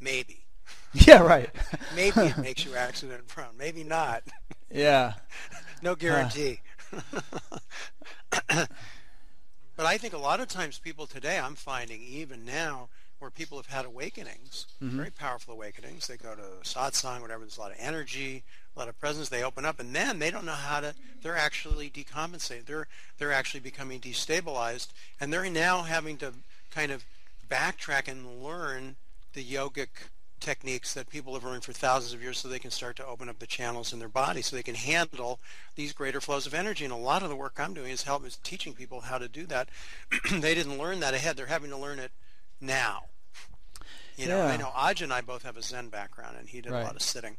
maybe. Yeah, right. maybe it makes you accident prone. Maybe not. Yeah. no guarantee. but I think a lot of times people today, I'm finding even now, where people have had awakenings, mm-hmm. very powerful awakenings. They go to satsang, whatever. There's a lot of energy, a lot of presence. They open up, and then they don't know how to. They're actually decompensated. They're they're actually becoming destabilized, and they're now having to kind of backtrack and learn the yogic techniques that people have learned for thousands of years so they can start to open up the channels in their body so they can handle these greater flows of energy. And a lot of the work I'm doing is help is teaching people how to do that. They didn't learn that ahead. They're having to learn it now. You know yeah. I know Adya and I both have a Zen background and he did right. a lot of sitting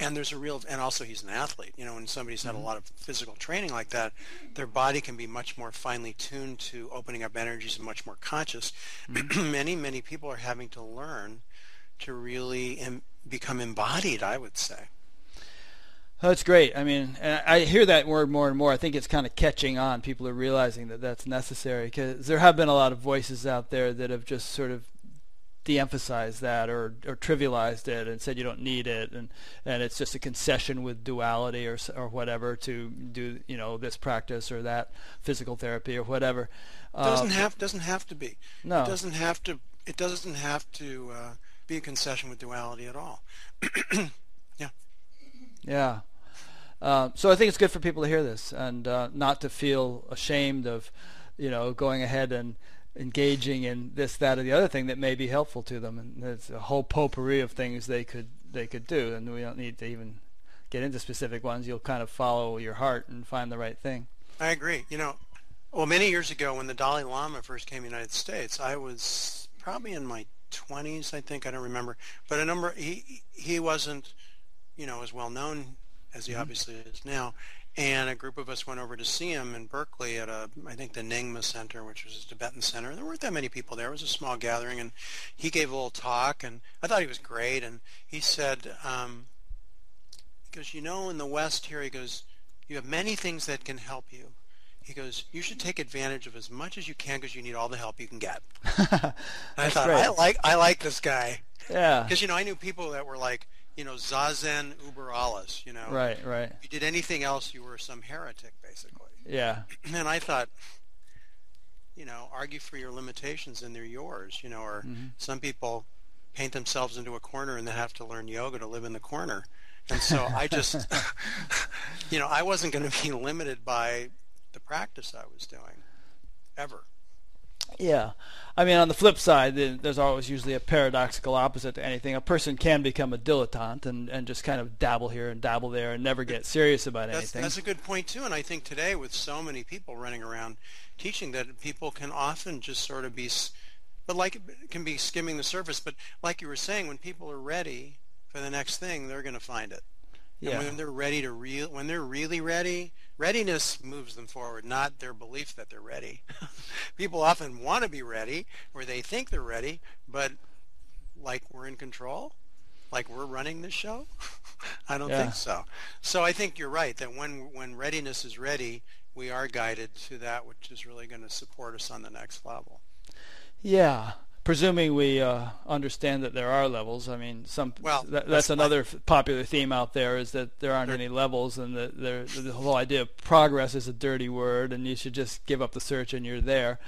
and there's a real and also he's an athlete you know when somebody's had mm-hmm. a lot of physical training like that their body can be much more finely tuned to opening up energies and much more conscious mm-hmm. many many people are having to learn to really Im- become embodied i would say that's great. I mean, I hear that word more and more. I think it's kind of catching on. People are realizing that that's necessary because there have been a lot of voices out there that have just sort of de-emphasized that or, or trivialized it and said you don't need it and and it's just a concession with duality or or whatever to do you know this practice or that physical therapy or whatever. Doesn't uh, have doesn't have to be. No. It doesn't have to. It doesn't have to uh, be a concession with duality at all. yeah. Yeah. Uh, so I think it's good for people to hear this and uh, not to feel ashamed of, you know, going ahead and engaging in this, that, or the other thing that may be helpful to them. And there's a whole potpourri of things they could they could do, and we don't need to even get into specific ones. You'll kind of follow your heart and find the right thing. I agree. You know, well, many years ago when the Dalai Lama first came to the United States, I was probably in my 20s, I think. I don't remember, but a number he he wasn't, you know, as well known as he mm-hmm. obviously is now and a group of us went over to see him in Berkeley at a, I think the Nyingma Center, which was a Tibetan center. There weren't that many people there. It was a small gathering, and he gave a little talk, and I thought he was great. And he said, um, he goes, you know, in the West here, he goes, you have many things that can help you. He goes, you should take advantage of as much as you can because you need all the help you can get. I thought, great. I like, I like this guy. Yeah. Because you know, I knew people that were like you know, Zazen uber alles, you know. Right, right. If you did anything else, you were some heretic, basically. Yeah. And I thought, you know, argue for your limitations and they're yours, you know, or mm-hmm. some people paint themselves into a corner and then have to learn yoga to live in the corner. And so I just, you know, I wasn't going to be limited by the practice I was doing, ever. Yeah. I mean, on the flip side, there's always usually a paradoxical opposite to anything. A person can become a dilettante and, and just kind of dabble here and dabble there and never get serious about that's, anything. That's a good point, too. And I think today, with so many people running around teaching, that people can often just sort of be, but like, can be skimming the surface. But like you were saying, when people are ready for the next thing, they're going to find it. Yeah. And when they're ready to real, when they're really ready, readiness moves them forward, not their belief that they're ready. People often want to be ready, or they think they're ready, but like we're in control. like we're running the show? I don't Yeah. think so. So I think you're right that when when readiness is ready, we are guided to that which is really going to support us on the next level. Yeah, presuming we uh, understand that there are levels. I mean, some Well, that, that's that's another popular theme out there is that there aren't There- any levels, and that there, the whole idea of progress is a dirty word, and you should just give up the search and you're there.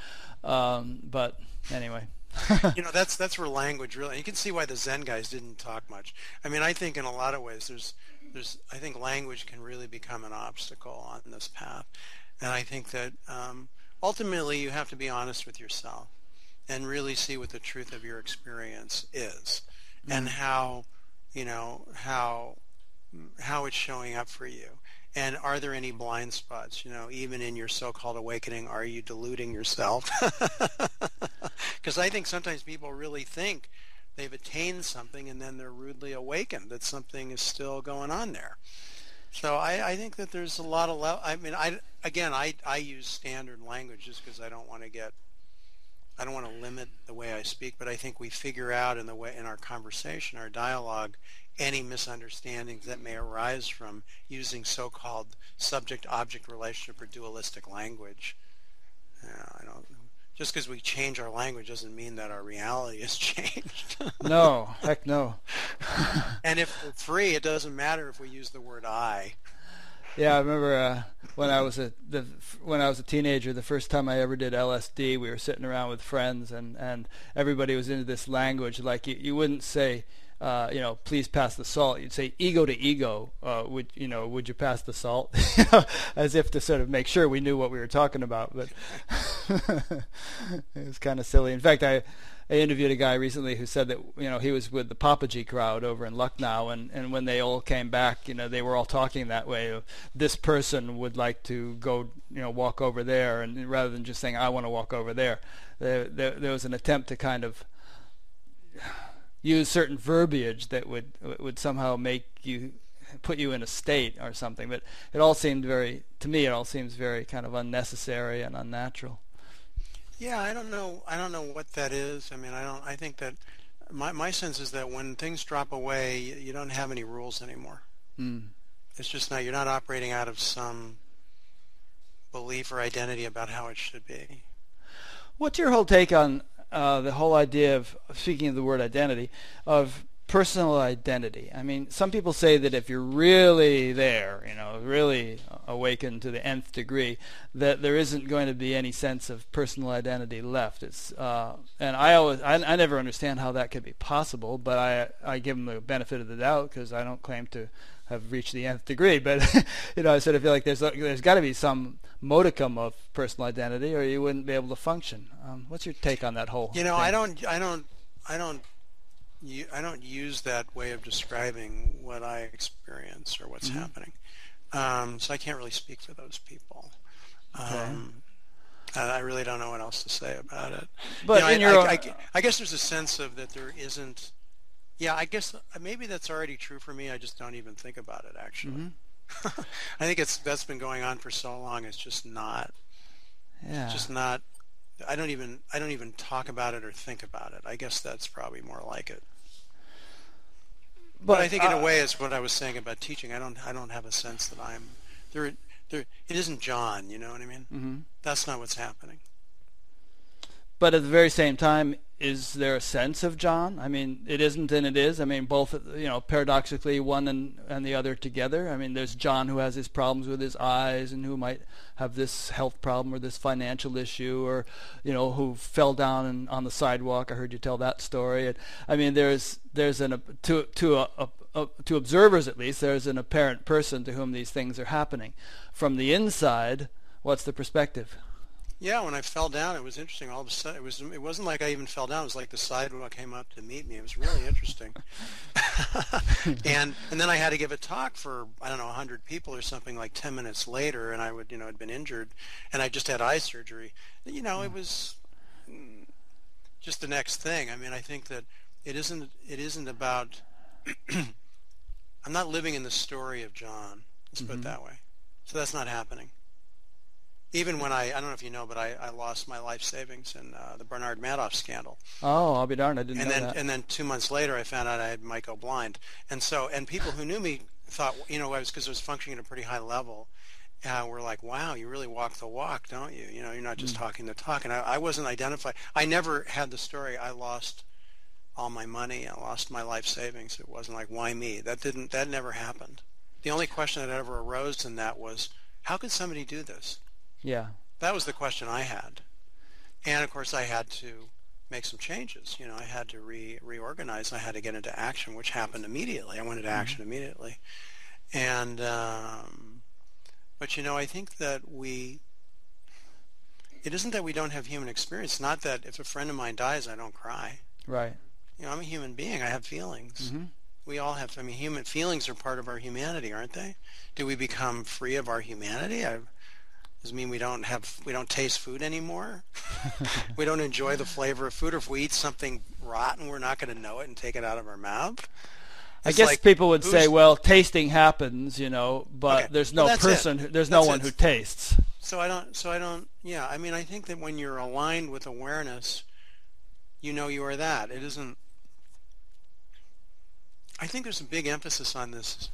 Um, but anyway, you know that's that's where language really you can see why the zen guys didn't talk much i mean i think in a lot of ways there's there's i think language can really become an obstacle on this path and i think that um, ultimately you have to be honest with yourself and really see what the truth of your experience is and mm-hmm. how you know how how it's showing up for you. And are there any blind spots you know even in your so-called awakening are you deluding yourself? Because i think sometimes people really think they've attained something and then they're rudely awakened that something is still going on there. So i, I think that there's a lot of le- i mean i again i, I use standard language just because i don't want to get I don't want to limit the way I speak, but I think we figure out in the way in our conversation, our dialogue, any misunderstandings that may arise from using so-called subject-object relationship or dualistic language. Yeah, I don't. Just because we change our language doesn't mean that our reality has changed. no, heck no. and if we're free, it doesn't matter if we use the word "I." Yeah, I remember uh, when I was a the when I was a teenager, the first time I ever did LSD, we were sitting around with friends, and and everybody was into this language. Like you, you wouldn't say, uh, you know, please pass the salt. You'd say ego to ego. Uh, would you know? Would you pass the salt? As if to sort of make sure we knew what we were talking about. But it was kind of silly. In fact, I. I interviewed a guy recently who said that you know he was with the Papaji crowd over in Lucknow, and and when they all came back, you know they were all talking that way. This person would like to go, you know, walk over there, and rather than just saying I want to walk over there, there there, there was an attempt to kind of use certain verbiage that would would somehow make you put you in a state or something. But it all seemed very, to me, it all seems very kind of unnecessary and unnatural. Yeah, I don't know. I don't know what that is. I mean, I don't. I think that my my sense is that when things drop away, you, don't have any rules anymore. Mm. It's just not. You're not operating out of some belief or identity about how it should be. What's your whole take on uh, the whole idea of speaking of the word identity of personal identity? I mean, some people say that if you're really there, you know, really awakened to the nth degree, that there isn't going to be any sense of personal identity left. It's uh, and I always I, I never understand how that could be possible, but I I give them the benefit of the doubt because I don't claim to have reached the nth degree. But you know, I sort of feel like there's there's got to be some modicum of personal identity, or you wouldn't be able to function. Um, what's your take on that whole? You know, thing? I don't. I don't. I don't. I don't use that way of describing what I experience or what's Mhm. happening. Um, so I can't really speak for those people. Okay. Um, I really don't know what else to say about it. But You know, in I, your I, I, I guess there's a sense of that there isn't. Yeah, I guess uh, maybe that's already true for me. I just don't even think about it actually. Mhm. I think it's that's been going on for so long. It's just not. yeah. Just not. I don't even. I don't even talk about it or think about it. I guess that's probably more like it. But, I think in a way, it's what I was saying about teaching. I don't. I don't have a sense that I'm there. There. It isn't Jon. You know what I mean? hmm That's not what's happening. But at the very same time, is there a sense of Jon? I mean, it isn't and it is. I mean, both, you know, paradoxically, one and, and the other together. I mean, there's Jon who has his problems with his eyes and who might have this health problem or this financial issue or, you know, who fell down and, on the sidewalk. I heard you tell that story. And, I mean, there's there's an to to a, a, a, to observers at least, there's an apparent person to whom these things are happening. From the inside, what's the perspective? Yeah, when I fell down, it was interesting. All of a sudden, it was. It wasn't like I even fell down. It was like the sidewalk came up to meet me. It was really interesting. and and then I had to give a talk for I don't know 100 people or something like 10 minutes later, and I would you know had been injured, and I just had eye surgery. You know, it was mm, just the next thing. I mean, I think that it isn't. It isn't about. I'm not living in the story of Jon. Let's put it Mhm. that way. So that's not happening. Even when I, I don't know if you know, but I, I lost my life savings in uh, the Bernard Madoff scandal. Oh, I'll be darned, I didn't and know then, that. And then two months later, I found out I had might go blind. And so, and people who knew me thought, you know, I was because I was functioning at a pretty high level. Uh, were like, wow, you really walk the walk, don't you? You know, you're not just Mm. talking the talk. And I, I wasn't identified. I never had the story. I lost all my money. I lost my life savings. It wasn't like, why me? That didn't. That never happened. The only question that ever arose in that was, how could somebody do this? Yeah. That was the question I had. And of course, I had to make some changes. You know, I had to re- reorganize. I had to get into action, which happened immediately. I went into action immediately. And, um, but you know, I think that we, it isn't that we don't have human experience. Not that if a friend of mine dies, I don't cry. Right. You know, I'm a human being. I have feelings. hmm We all have. I mean, human feelings are part of our humanity, aren't they? Do we become free of our humanity? I, does it mean we don't have we don't taste food anymore? we don't enjoy the flavor of food. Or if we eat something rotten, we're not going to know it and take it out of our mouth. I It's guess like, people would say, well, tasting happens, you know, but Okay. there's no Well, person, who there's no one it. who tastes. So I don't. So I don't. Yeah. I mean, I think that when you're aligned with awareness, you know you are that. It isn't. I think there's a big emphasis on this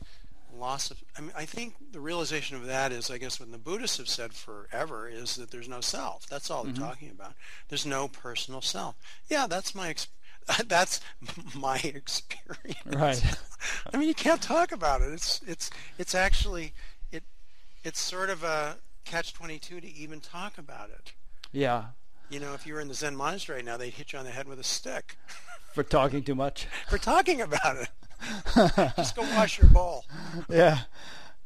loss of. I mean, I think the realization of that is, I guess, what the Buddhists have said forever is that there's no self. That's all they're Mhm. talking about. There's no personal self. Yeah, that's my. Ex- that's my experience. Right. I mean, you can't talk about it. It's it's it's actually it it's sort of a catch twenty two to even talk about it. Yeah. You know, if you were in the Zen monastery right now, they'd hit you on the head with a stick For talking too much. for talking about it. Just go wash your bowl. yeah.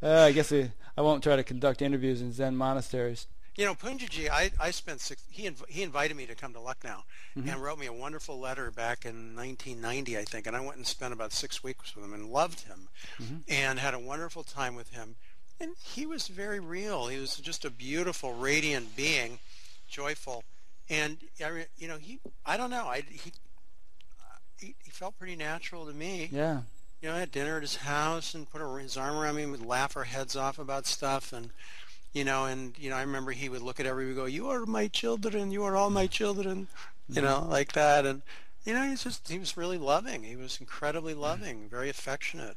Uh, I guess we, I won't try to conduct interviews in Zen monasteries. You know, Poonjaji, I, I spent six. He inv- he invited me to come to Lucknow, Mhm. and wrote me a wonderful letter back in 1990, I think. And I went and spent about six weeks with him and loved him, Mhm. and had a wonderful time with him. And he was very real. He was just a beautiful, radiant being, joyful, and I you know he I don't know I he he, he felt pretty natural to me. Yeah. You know, I had dinner at his house and put a, his arm around me and would laugh our heads off about stuff. And, you know, and, you know, I remember he would look at everybody and go, you are my children. You are all my children. You know, like that. And, you know, he's just, he was really loving. He was incredibly loving, very affectionate.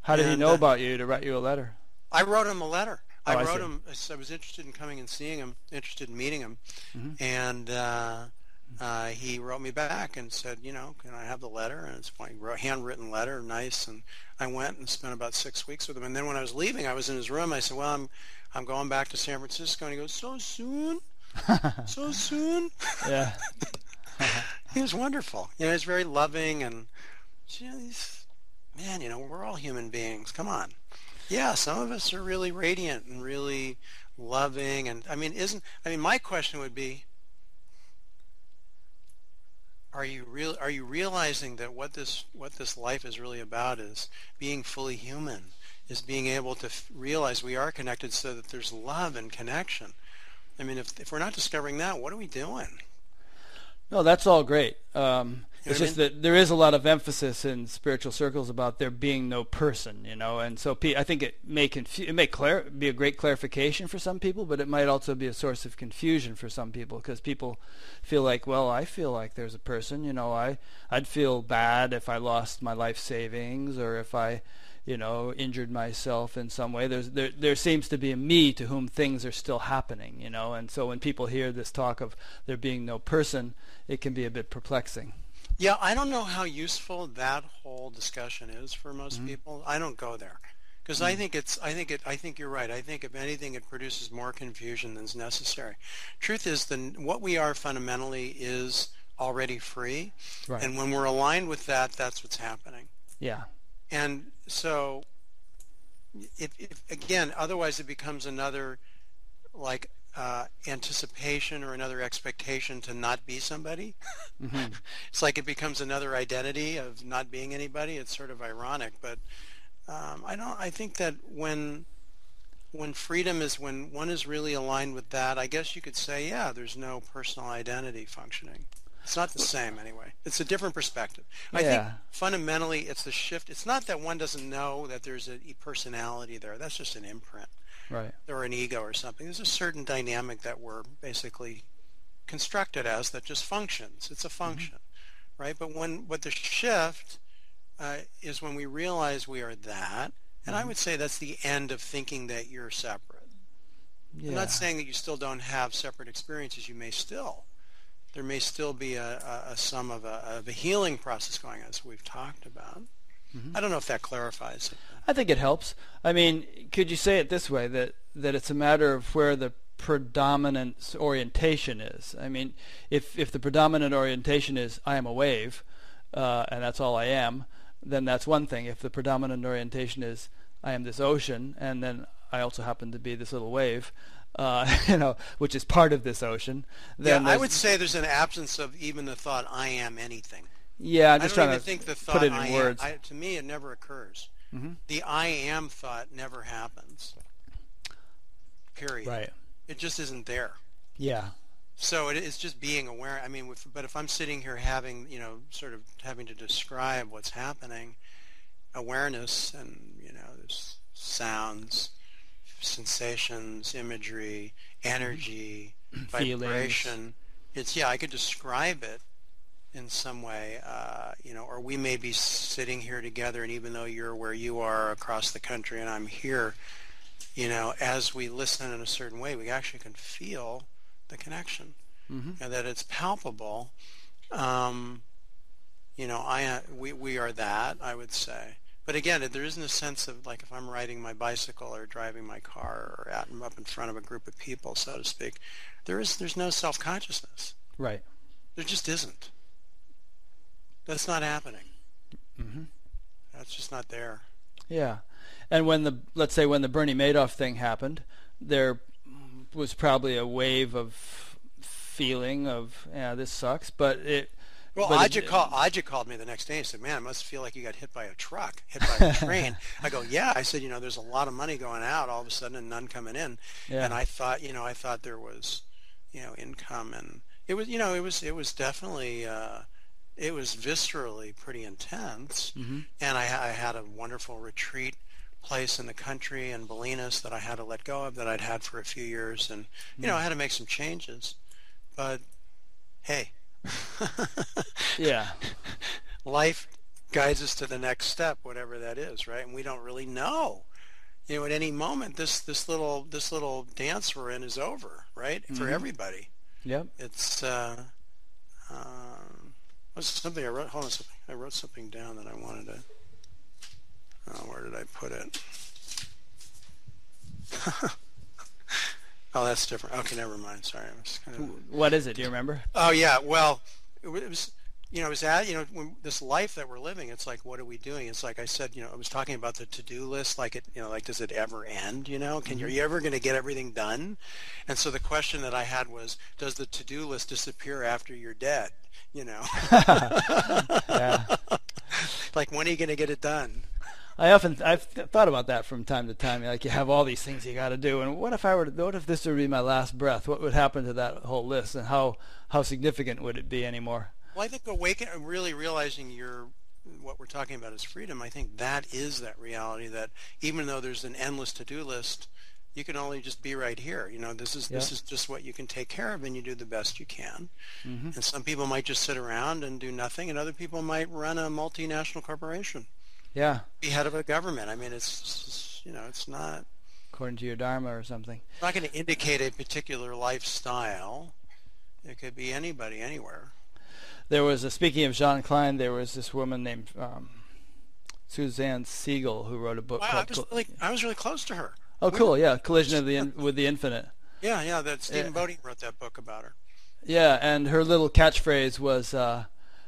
How did he know uh, about you to write you a letter? I wrote him a letter. I Oh, I wrote see. him. I was interested in coming and seeing him, interested in meeting him, Mhm. and uh, uh, he wrote me back and said, you know, can I have the letter? And it's my handwritten letter, nice. And I went and spent about six weeks with him. And then when I was leaving, I was in his room. I said, well, I'm I'm going back to San Francisco. And he goes, so soon, so soon. yeah. He was wonderful. You know, he's very loving and he's, man, you know, we're all human beings. Come on. Yeah, some of us are really radiant and really loving and I mean isn't I mean my question would be are you real are you realizing that what this what this life is really about is being fully human is being able to realize we are connected so that there's love and connection. I mean if if we're not discovering that, what are we doing? No, that's all great. Um, You know it's what I just that there is a lot of emphasis in spiritual circles about there being no person, you know, and so I think it may confu- it may clar- be a great clarification for some people, but it might also be a source of confusion for some people because people feel like, well, I feel like there's a person, you know, I I'd feel bad if I lost my life savings or if I you know, injured myself in some way. There's there there seems to be a me to whom things are still happening, you know, and so when people hear this talk of there being no person, it can be a bit perplexing. Yeah, I don't know how useful that whole discussion is for most Mhm. people. I don't go there because I think it's. I think it. I think you're right. I think if anything, it produces more confusion than's necessary. Truth is, the what we are fundamentally is already free, Right. and when we're aligned with that, that's what's happening. yeah. And so, if, if again, otherwise it becomes another like uh, anticipation or another expectation to not be somebody. hmm it's like it becomes another identity of not being anybody. It's sort of ironic, but um, I don't. I think that when when freedom is when one is really aligned with that, I guess you could say, yeah, there's no personal identity functioning. It's not the same anyway. It's a different perspective. I think fundamentally it's the shift. It's not that one doesn't know that there's a personality there. That's just an imprint. Right. or an ego or something. There's a certain dynamic that we're basically constructed as that just functions. It's a function, mm-hmm. right? But when what the shift uh, is when we realize we are that, and mm-hmm. I would say that's the end of thinking that you're separate. Yeah. I'm not saying that you still don't have separate experiences. You may still. There may still be a, a, a some of a, of a healing process going on, as we've talked about. Mm-hmm. I don't know if that clarifies it. I think it helps. I mean, could you say it this way that that it's a matter of where the predominant orientation is? I mean, if if the predominant orientation is I am a wave, uh, and that's all I am, then that's one thing. If the predominant orientation is I am this ocean, and then I also happen to be this little wave, uh, you know, which is part of this ocean. Then yeah, I would say there's an absence of even the thought I am anything. Yeah, I'm just trying to think the thought put it in I words. Am, I, to me, it never occurs. Mm-hmm. The I am thought never happens. Period. Right. It just isn't there. Yeah. So it, it's just being aware. I mean, but if I'm sitting here having, you know, sort of having to describe what's happening, awareness and, you know, there's sounds, sensations, imagery, energy, vibration. It's, yeah, I could describe it in some way, uh, you know, or we may be sitting here together, and even though you're where you are across the country and I'm here, you know, as we listen in a certain way, we actually can feel the connection, mm-hmm. and that it's palpable. Um, you know, I uh, we we are that I would say. But again, there isn't a sense of like if I'm riding my bicycle or driving my car or out up in front of a group of people, so to speak. There is there's no self consciousness. Right. There just isn't. That's not happening. Mm-hmm. That's just not there. Yeah, and when the let's say when the Bernie Madoff thing happened, there was probably a wave of feeling of yeah this sucks, but it. Well, Adya, call, Adya called me the next day and said, "Man, it must feel like you got hit by a truck, hit by a train." I go, "Yeah." I said, "You know, there's a lot of money going out all of a sudden and none coming in." Yeah. And I thought, you know, I thought there was, you know, income and it was, you know, it was it was definitely uh, it was viscerally pretty intense. Mm-hmm. And I, I, had a wonderful retreat place in the country in Bolinas that I had to let go of that I'd had for a few years. And, you mm-hmm. know, I had to make some changes. But, hey. yeah. Life guides us to the next step, whatever that is, right? And we don't really know. You know, at any moment, this this little this little dance we're in is over, right? Mm-hmm. For everybody. Yep. It's uh, uh, was something I wrote? Hold on something. I wrote something down that I wanted to. Oh, where did I put it? oh, that's different. Okay, never mind. Sorry, I was kind of. What is it? Do you remember? Oh yeah. Well, it was you know, it was at, you know, when this life that we're living, it's like, what are we doing? It's like I said, you know, I was talking about the to-do list, like it, you know, like, does it ever end? You know, can mm-hmm. you, are you ever going to get everything done? And so the question that I had was, does the to-do list disappear after you're dead? You know, like when are you going to get it done? I often I've thought about that from time to time. Like you have all these things you got to do, and what if I were to? What if this would be my last breath? What would happen to that whole list, and how how significant would it be anymore? Well, I think awaken, really realizing your what we're talking about is freedom. I think that is that reality that even though there's an endless to-do list, you can only just be right here. You know, this is yeah. this is just what you can take care of, and you do the best you can. Mm-hmm. And some people might just sit around and do nothing, and other people might run a multinational corporation. Yeah, be head of a government. I mean, it's, it's you know, it's not according to your dharma or something. It's not going to indicate a particular lifestyle. It could be anybody, anywhere there was a speaking of Jean Klein, there was this woman named um, Suzanne Segal who wrote a book wow, called. I was, really, I was really close to her. Oh, cool! Yeah, Collision of the in, with the Infinite. Yeah, yeah. That Stephen yeah. Bodian wrote that book about her. Yeah, and her little catchphrase was uh,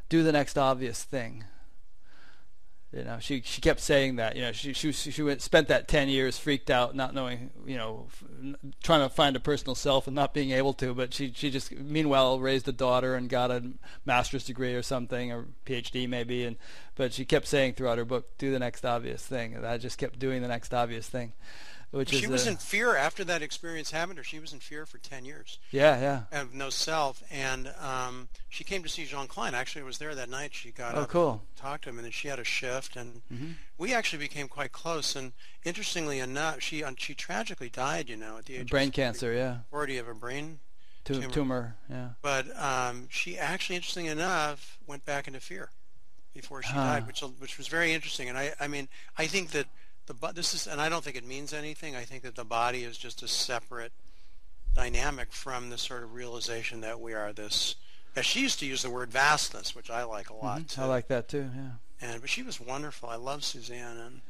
"Do the next obvious thing." You know, she she kept saying that. You know, she she she went, spent that ten years freaked out, not knowing, you know, f- trying to find a personal self and not being able to. But she she just meanwhile raised a daughter and got a master's degree or something or PhD maybe. And but she kept saying throughout her book, "Do the next obvious thing." And I just kept doing the next obvious thing. Which she is was a- in fear after that experience happened or. She was in fear for 10 years yeah, yeah. of no self. And um, she came to see Jean Klein. Actually, I was there that night. She got Oh, up cool. talked to him, and then she had a shift, and hmm we actually became quite close. And interestingly enough, she uh, she tragically died, you know, at the age Brain of cancer, yeah. 40 of a brain. Tu- Tumor. tumor, yeah. But um, she actually, interestingly enough, went back into fear before she Huh. died, which which was very interesting. And I I mean I think that the this is, and I don't think it means anything. I think that the body is just a separate dynamic from the sort of realization that we are this. As she used to use the word vastness, which I like a lot. Mhm. too. I like that too, yeah. and but she was wonderful. I love Suzanne, and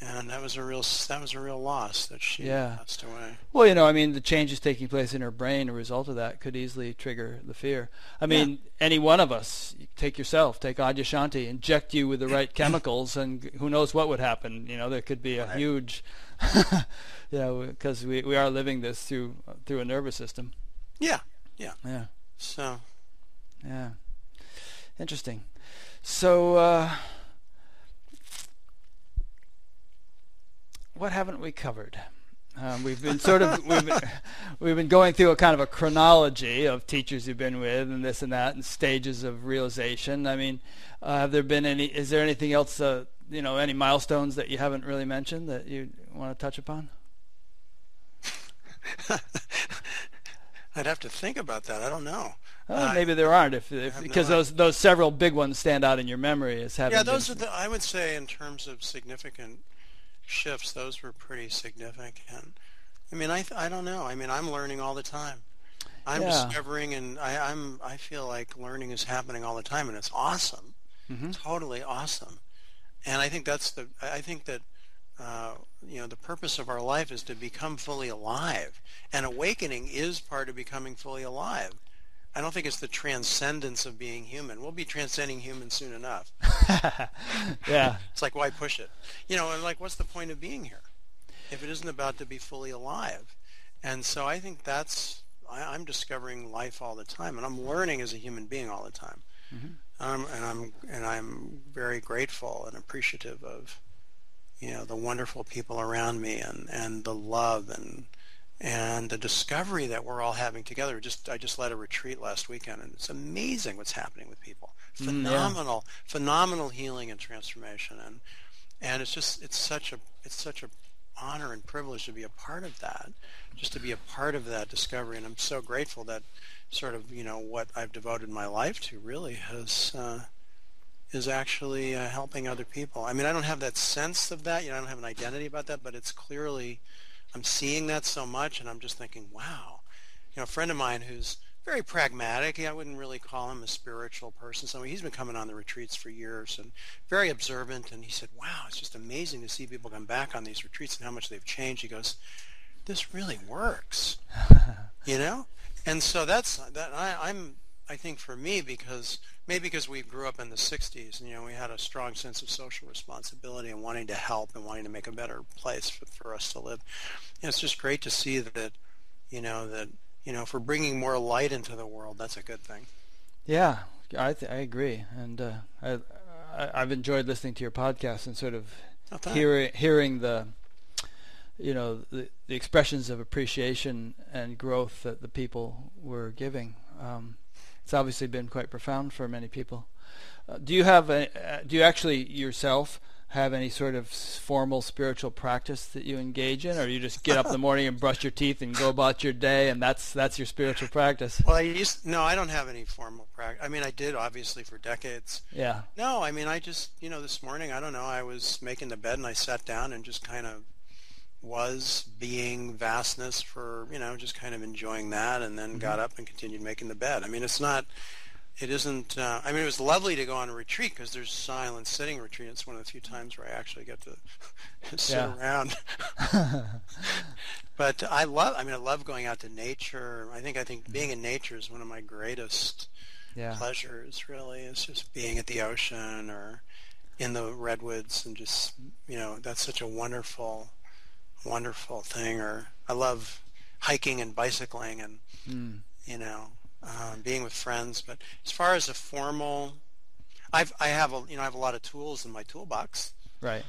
and that was a real that was a real loss that she Yeah. passed away. Well, you know, I mean, the changes taking place in her brain, a result of that, could easily trigger the fear. I mean, any one of us, take yourself, take Adyashanti, inject you with the right chemicals, and who knows what would happen. You know, there could be a Right. huge, you know, because we, we are living this through through a nervous system. Yeah, yeah. Yeah, So yeah. Interesting. So, uh, what haven't we covered? Um, we've been sort of we've been, we've been going through a kind of a chronology of teachers you've been with and this and that and stages of realization. I mean, uh, have there been any? Is there anything else? Uh, you know, any milestones that you haven't really mentioned that you want to touch upon? I'd have to think about that. I don't know. Oh, Uh, maybe there aren't, if, if no because idea. those those several big ones stand out in your memory as having. Yeah, those been, are the. I would say in terms of significant shifts, those were pretty significant. I mean, I I don't know. I mean, I'm learning all the time. I'm Yeah. discovering, and I, I'm I feel like learning is happening all the time, and it's awesome, Mhm. totally awesome. And I think that's the. I think that. Uh, you know, the purpose of our life is to become fully alive, and awakening is part of becoming fully alive. I don't think it's the transcendence of being human. We'll be transcending human soon enough. yeah, It's like, why push it? You know, and like, what's the point of being here if it isn't about to be fully alive? And so I think that's, I, I'm discovering life all the time, and I'm learning as a human being all the time. Mhm. Um, and I'm and I'm very grateful and appreciative of, you know, the wonderful people around me and, and the love and and the discovery that we're all having together. Just I just led a retreat last weekend, and it's amazing what's happening with people. Mm, yeah. Phenomenal, phenomenal healing and transformation, and and it's just it's such a it's such a honor and privilege to be a part of that, just to be a part of that discovery, and I'm so grateful that sort of you know what I've devoted my life to really has. Uh, is actually uh, helping other people. I mean, I don't have that sense of that. You know, I don't have an identity about that, but it's clearly I'm seeing that so much, and I'm just thinking, wow. You know, a friend of mine who's very pragmatic. I wouldn't really call him a spiritual person. So he's been coming on the retreats for years and very observant. And he said, "Wow, it's just amazing to see people come back on these retreats and how much they've changed." He goes, "This really works," you know. And so that's that. I, I'm I think for me because maybe because we grew up in the 60s and you know we had a strong sense of social responsibility and wanting to help and wanting to make a better place for, for us to live. You know, it's just great to see that you know that you know if we're bringing more light into the world, that's a good thing. Yeah, I th- I agree, and uh, I, I I've enjoyed listening to your podcast and sort of Oh, hearing hearing the you know the, the expressions of appreciation and growth that the people were giving. Um, it's obviously been quite profound for many people. Uh, do you have a, uh, do you actually yourself have any sort of formal spiritual practice that you engage in, or you just get up in the morning and brush your teeth and go about your day, and that's that's your spiritual practice? Well, I used no, I don't have any formal practice. I mean, I did obviously for decades. Yeah. No, I mean, I just you know this morning I don't know I was making the bed and I sat down and just kind of was being vastness for you know just kind of enjoying that and then got up and continued making the bed. I mean, it's not. It isn't. Uh, I mean, it was lovely to go on a retreat because there's silent sitting retreat. It's one of the few times where I actually get to sit around. but I love. I mean, I love going out to nature. I think. I think being in nature is one of my greatest Yeah. pleasures. Really, is just being at the ocean or in the redwoods and just you know that's such a wonderful, wonderful thing. Or I love hiking and bicycling and Mm. you know um, being with friends. But as far as a formal, I've I have a you know I have a lot of tools in my toolbox. Right.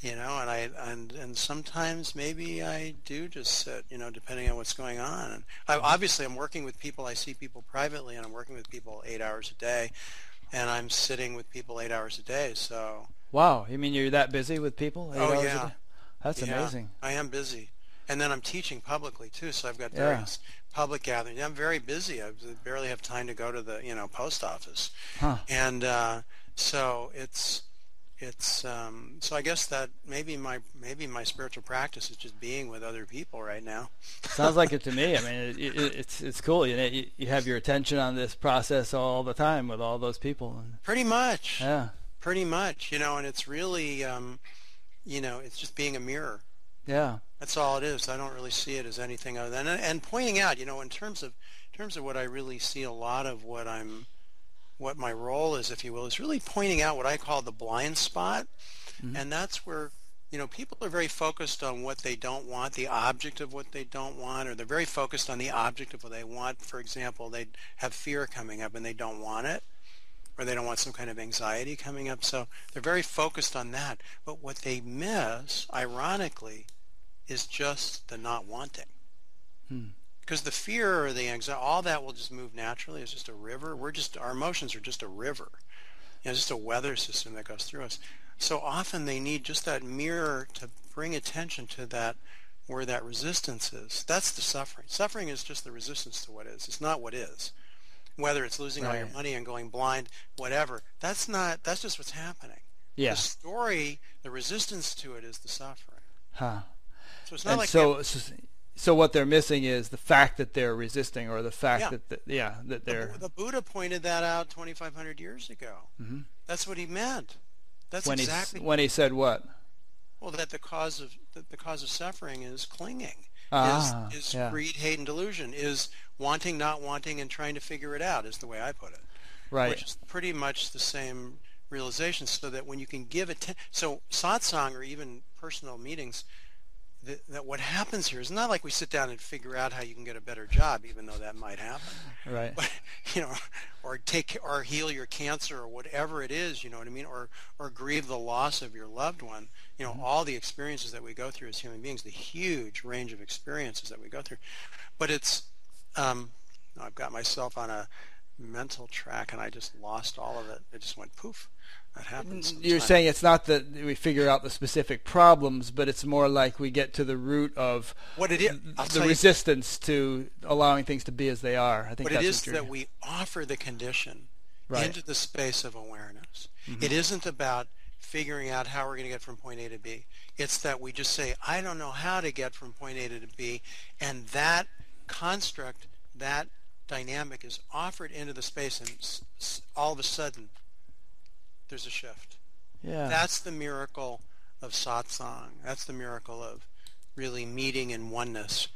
you know, and I and and sometimes maybe I do just sit, you know, depending on what's going on. And I, obviously, I'm working with people. I see people privately, and I'm working with people eight hours a day, and I'm sitting with people eight hours a day. So wow, you mean you're that busy with people? Eight oh yeah, that's yeah, amazing. I am busy, and then I'm teaching publicly too. So I've got various yeah. public gatherings. I'm very busy. I barely have time to go to the you know post office, huh. and uh, so it's it's um, so I guess that maybe my maybe my spiritual practice is just being with other people right now. Sounds like it to me. I mean, it, it, it's it's cool. You know, you, you have your attention on this process all the time with all those people. Pretty much. Yeah. Pretty much. You know, and it's really, um, you know, it's just being a mirror. Yeah. That's all it is. I don't really see it as anything other than and pointing out. You know, in terms of in terms of what I really see a lot of what I'm what my role is, if you will, is really pointing out what I call the blind spot. Mm-hmm. And that's where, you know, people are very focused on what they don't want, the object of what they don't want, or they're very focused on the object of what they want. For example, they have fear coming up and they don't want it, or they don't want some kind of anxiety coming up. So they're very focused on that. But what they miss, ironically, is just the not wanting. Hmm because the fear or the anxiety, all that will just move naturally. It's just a river. We're just our emotions are just a river, you know, just a weather system that goes through us. So often they need just that mirror to bring attention to that where that resistance is. That's the suffering. Suffering is just the resistance to what is. It's not what is. Whether it's losing right. all your money and going blind, whatever. That's not. That's just what's happening. Yeah. The story, the resistance to it is the suffering. Huh. So it's not and like so, so so what they're missing is the fact that they're resisting or the fact yeah. that the, yeah that they're the, the, Buddha pointed that out 2500 years ago. Mm-hmm. That's what he meant. That's when exactly he, when he said what? Well, that the cause of the cause of suffering is clinging, ah, is, is yeah. greed, hate, and delusion, is wanting, not wanting, and trying to figure it out. Is the way I put it. Right. Which is pretty much the same realization. So that when you can give attention, so satsang or even personal meetings that, that what happens here is not like we sit down and figure out how you can get a better job, even though that might happen. Right. But you know, or take or heal your cancer or whatever it is. You know what I mean? Or or grieve the loss of your loved one. You know, mm-hmm. all the experiences that we go through as human beings, the huge range of experiences that we go through. But it's, um, I've got myself on a mental track and I just lost all of it. It just went poof. That happens. Sometimes. You're saying it's not that we figure out the specific problems, but it's more like we get to the root of what it is. the resistance to allowing things to be as they are. I think what that's it is what that we offer the condition right. into the space of awareness. Mm-hmm. It isn't about figuring out how we're going to get from point A to B. It's that we just say, I don't know how to get from point A to B, and that construct, that dynamic is offered into the space, and all of a sudden there's a shift. Yeah. That's the miracle of satsang. That's the miracle of really meeting in oneness.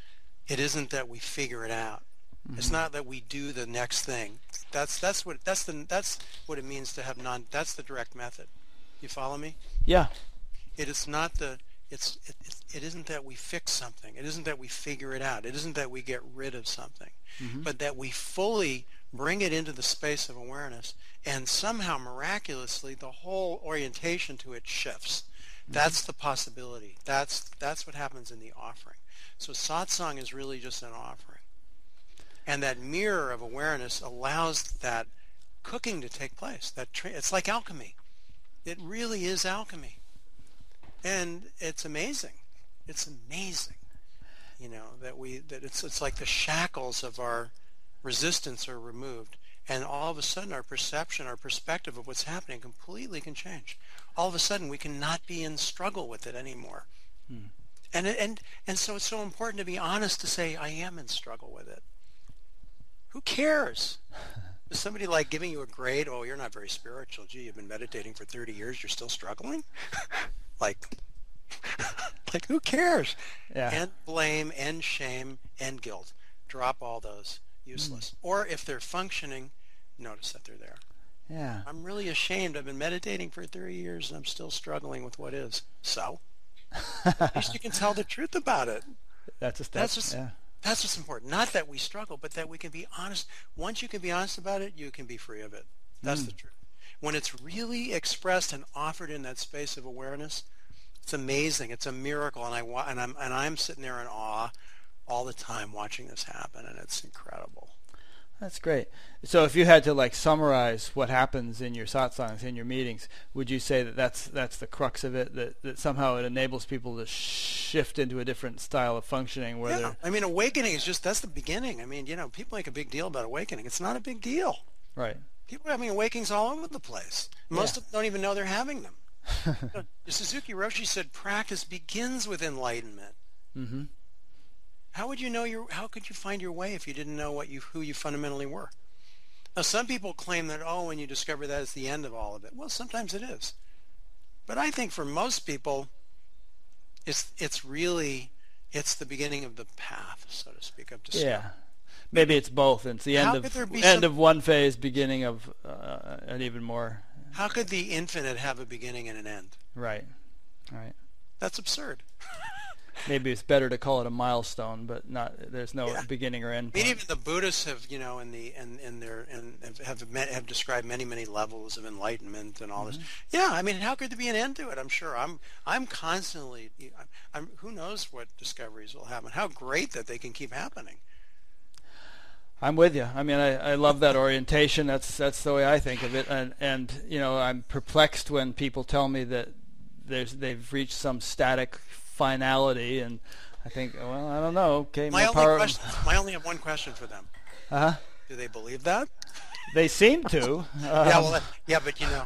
It isn't that we figure it out. Mm-hmm. It's not that we do the next thing. That's that's what that's the that's what it means to have non. That's the direct method. You follow me? Yeah. It is not the. It's it, it isn't that we fix something. It isn't that we figure it out. It isn't that we get rid of something, mm-hmm. but that we fully bring it into the space of awareness, and somehow miraculously the whole orientation to it shifts. Mm-hmm. That's the possibility. That's that's what happens in the offering. So satsang is really just an offering. And that mirror of awareness allows that cooking to take place. That tra- it's like alchemy. It really is alchemy. And it's amazing. It's amazing. You know, that we that it's it's like the shackles of our resistance are removed, and all of a sudden our perception, our perspective of what's happening completely can change. All of a sudden we cannot be in struggle with it anymore. Hmm. And, and, and so it's so important to be honest to say, I am in struggle with it. Who cares? Is somebody like giving you a grade? Oh, you're not very spiritual. Gee, you've been meditating for 30 years. You're still struggling? like, like who cares? Yeah. And blame and shame and guilt. Drop all those useless. Mm. Or if they're functioning, notice that they're there. Yeah. I'm really ashamed. I've been meditating for 30 years and I'm still struggling with what is. So, at least you can tell the truth about it. That's a step. That's just, yeah. that's what's important. Not that we struggle, but that we can be honest. Once you can be honest about it, you can be free of it. That's mm. the truth. When it's really expressed and offered in that space of awareness, It's amazing. It's a miracle, and I wa- and I'm and I'm sitting there in awe all the time watching this happen, and it's incredible. That's great. So if you had to like summarize what happens in your satsangs, in your meetings, would you say that that's that's the crux of it? That that somehow it enables people to shift into a different style of functioning? Where Yeah, they're I mean, awakening is just that's the beginning. I mean, you know, people make a big deal about awakening. It's not a big deal. right. People are having awakenings all over the place. Most Yeah. of them don't even know they're having them. Suzuki Roshi said practice begins with enlightenment. Mm-hmm. How would you know your? How could you find your way if you didn't know what you who you fundamentally were? Now, some people claim that oh, when you discover that, it's the end of all of it. Well, sometimes it is, but I think for most people, it's it's really it's the beginning of the path, so to speak, of discovery. Yeah. Maybe it's both. It's the end of end some- of one phase, beginning of uh, an even more. How could the infinite have a beginning and an end? Right. Right. That's absurd. Maybe it's better to call it a milestone, but not. There's no Yeah. beginning or end. I mean, even the Buddhists have, you know, in the in, in their and have met, have described many many levels of enlightenment and all this. Mm-hmm. Yeah, I mean, how could there be an end to it? I'm sure. I'm I'm constantly. I'm, I'm who knows what discoveries will happen. How great that they can keep happening. I'm with you. I mean, I, I love that orientation. That's that's the way I think of it. And and you know, I'm perplexed when people tell me that there's they've reached some static finality, and I think, well, I don't know. Okay, My more only power. question. I only have one question for them. Uh-huh. Do they believe that? They seem to. Um, yeah, well, yeah, but you know,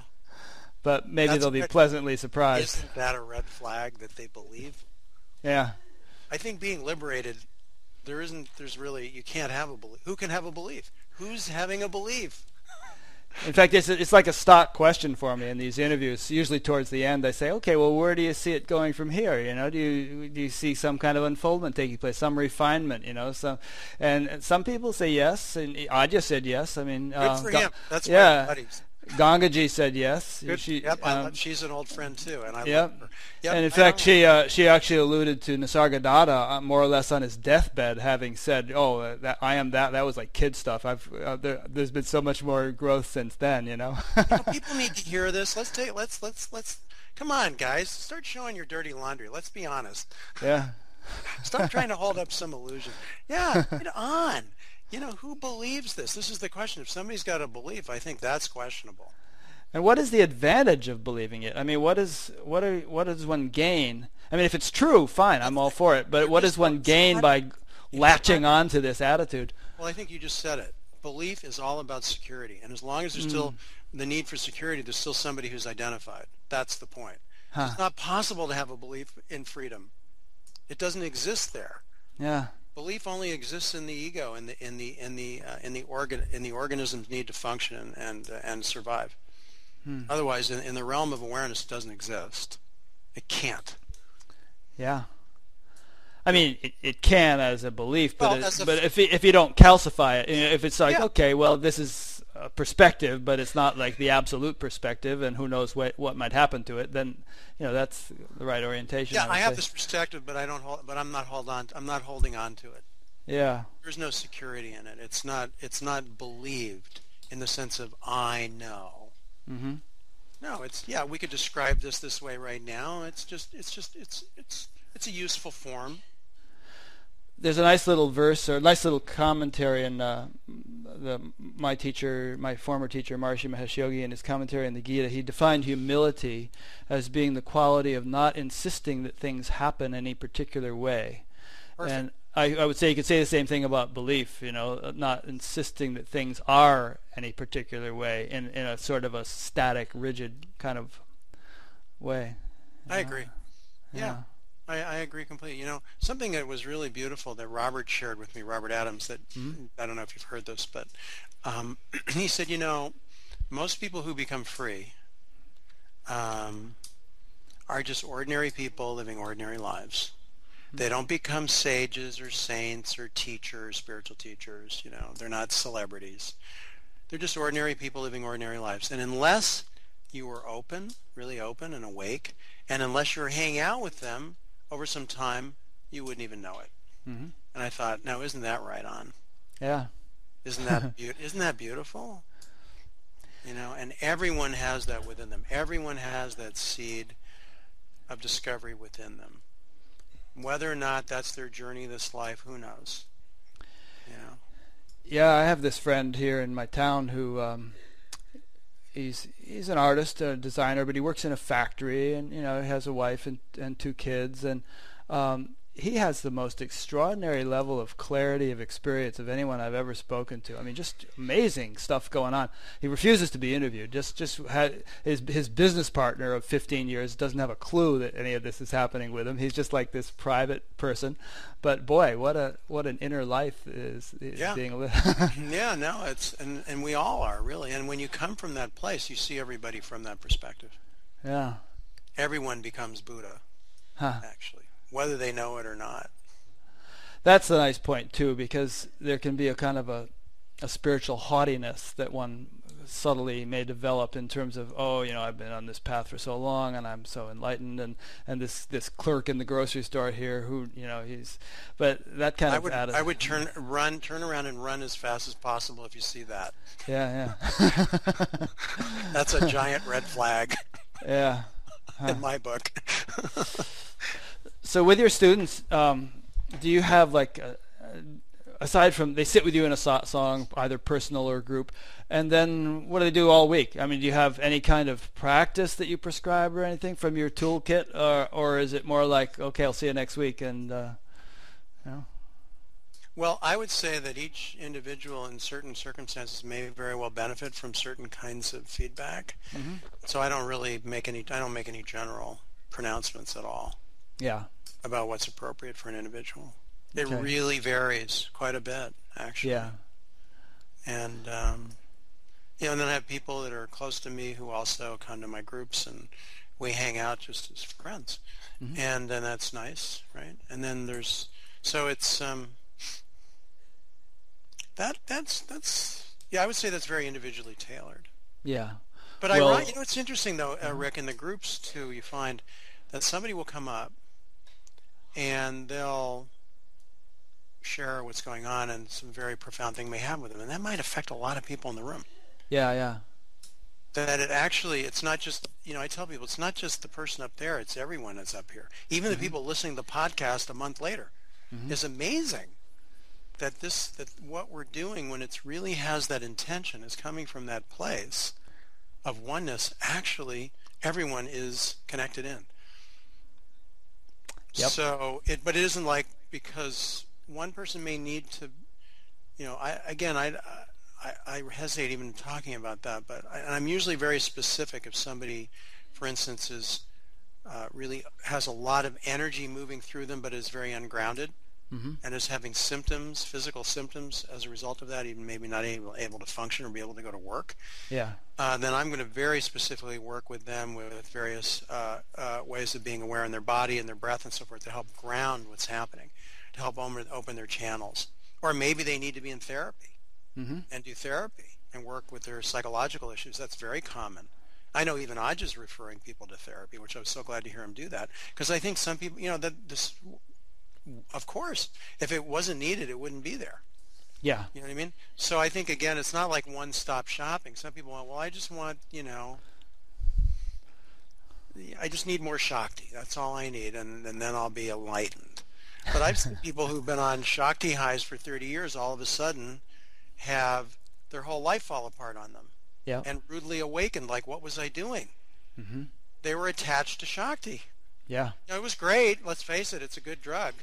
but maybe they'll be pleasantly surprised. isn't that a red flag that they believe? Yeah. I think being liberated, there isn't. There's really you can't have a belief. Who can have a belief? Who's having a belief? In fact, it's it's like a stock question for me in these interviews. Usually towards the end, I say, "Okay, well, where do you see it going from here? You know, do you do you see some kind of unfoldment taking place, some refinement? You know, so, and, and some people say yes, and I just said yes. I mean, Good uh, for Ga- him. That's yeah. Gangaji said yes. Good. She, yep, um, she's an old friend too, and I Yep. love her. Yep, and in I fact, she uh, she actually alluded to Nisargadatta uh, more or less on his deathbed, having said, "Oh, uh, that I am that." That was like kid stuff. I've uh, there, there's been so much more growth since then, you know. You know, people need to hear this. Let's take. Let's let's let's. Come on, guys, start showing your dirty laundry. Let's be honest. yeah. Stop trying to hold up some illusion. Yeah, get on. You know, who believes this? This is the question. If somebody's got a belief, I think that's questionable. And what is the advantage of believing it? I mean, what is what are what does one gain? I mean, if it's true, fine, I'm all for it. But what does one gain by latching on to this attitude? Well, I think you just said it. Belief is all about security, and as long as there's still Mm. the need for security, there's still somebody who's identified. That's the point. Huh. It's not possible to have a belief in freedom. It doesn't exist there. Yeah. Belief only exists in the ego, in the in the in the uh, in the organ in the organism's need to function and and, uh, and survive. Hmm. Otherwise, in, in the realm of awareness, it doesn't exist. It can't. Yeah. I mean, it, it can as a belief, but Well, it- a but if it, if you don't calcify it, if it's like Yeah. okay, well, this is perspective, but it's not like the absolute perspective, and who knows what what might happen to it, then you know that's the right orientation. Yeah, would I have say. this perspective, but I don't. Hold, but I'm not hold on. I'm not holding on to it. Yeah. There's no security in it. It's not. It's not believed in the sense of I know. Mm-hmm. No, it's yeah. We could describe this this way right now. It's just. It's just. It's. It's. It's a useful form. There's a nice little verse or a nice little commentary in uh, the my teacher, my former teacher Maharishi Mahesh Yogi, in his commentary in the Gita. He defined humility as being the quality of not insisting that things happen any particular way. Perfect. And I, I would say you could say the same thing about belief. You know, uh, not insisting that things are any particular way in in a sort of a static, rigid kind of way. I know? agree. Yeah. I, I agree completely. You know, something that was really beautiful that Robert shared with me, Robert Adams, that I don't know if you've heard this, but um, he said, you know, most people who become free um, are just ordinary people living ordinary lives. They don't become sages or saints or teachers, spiritual teachers. You know, they're not celebrities. They're just ordinary people living ordinary lives. And unless you are open, really open and awake, and unless you're hanging out with them over some time, you wouldn't even know it. Mhm. And I thought, now isn't that right on? Yeah. Isn't that beau- isn't that beautiful? You know, and everyone has that within them. Everyone has that seed of discovery within them. Whether or not that's their journey this life, who knows? You know. Yeah, I have this friend here in my town who um, he's he's an artist, a designer, but he works in a factory, and you know he has a wife and and two kids, and um, he has the most extraordinary level of clarity of experience of anyone I've ever spoken to. I mean, just amazing stuff going on. He refuses to be interviewed. Just just had, his his business partner of 15 years doesn't have a clue that any of this is happening with him. He's just like this private person. But boy, what a what an inner life is, is yeah. being lived. yeah, no, it's and and we all are really. And when you come from that place, you see everybody from that perspective. Yeah. Everyone becomes Buddha. Huh. Actually whether they know it or not. That's a nice point too, because there can be a kind of a, a spiritual haughtiness that one subtly may develop in terms of oh you know I've been on this path for so long and I'm so enlightened and and this this clerk in the grocery store here who you know he's but that kind I of would attitude. I would turn run turn around and run as fast as possible if you see that yeah yeah that's a giant red flag yeah huh. in my book so with your students, um, do you have like a, aside from they sit with you in a satsang, either personal or group, and then what do they do all week? I mean, do you have any kind of practice that you prescribe or anything from your toolkit, or or is it more like okay, I'll see you next week and uh, you know? Well, I would say that each individual in certain circumstances may very well benefit from certain kinds of feedback. Mm-hmm. So I don't really make any I don't make any general pronouncements at all. Yeah about what's appropriate for an individual. It okay. really varies quite a bit, actually. Yeah. And um, you know, and then I have people that are close to me who also come to my groups, and we hang out just as friends, mm-hmm. and then that's nice, right? And then there's so it's um, that that's that's yeah, I would say that's very individually tailored. Yeah. But well, I, you know, it's interesting though, uh, Rick. In the groups too, you find that somebody will come up and they'll share what's going on and some very profound thing may happen with them, and that might affect a lot of people in the room. Yeah, yeah. That it actually, it's not just, you know, I tell people it's not just the person up there, it's everyone that's up here. Even mm-hmm. the people listening to the podcast a month later. Mm-hmm. is amazing that this, that what we're doing when it really has that intention is coming from that place of oneness. Actually, everyone is connected in. Yep. So it, but it isn't like because one person may need to, you know, I again, I, I, I hesitate even talking about that, but I, I'm usually very specific. If somebody, for instance, is uh, really has a lot of energy moving through them, but is very ungrounded, mm-hmm. and is having symptoms, physical symptoms as a result of that, even maybe not able, able to function or be able to go to work, yeah, uh, then I'm going to very specifically work with them with various uh, uh, ways of being aware in their body and their breath and so forth to help ground what's happening, to help open their channels. Or maybe they need to be in therapy mm-hmm. and do therapy and work with their psychological issues. That's very common. I know even Adya is referring people to therapy, which I was so glad to hear him do that because I think some people, you know, that this of course, if it wasn't needed, it wouldn't be there. Yeah. You know what I mean? So I think again, it's not like one-stop shopping. Some people want, well, I just want, you know, I just need more Shakti. That's all I need, and, and then I'll be enlightened. But I've seen people who've been on Shakti highs for 30 years all of a sudden have their whole life fall apart on them. Yeah. And rudely awakened, like, what was I doing? Mm-hmm. They were attached to Shakti. Yeah. You know, it was great. Let's face it, it's a good drug.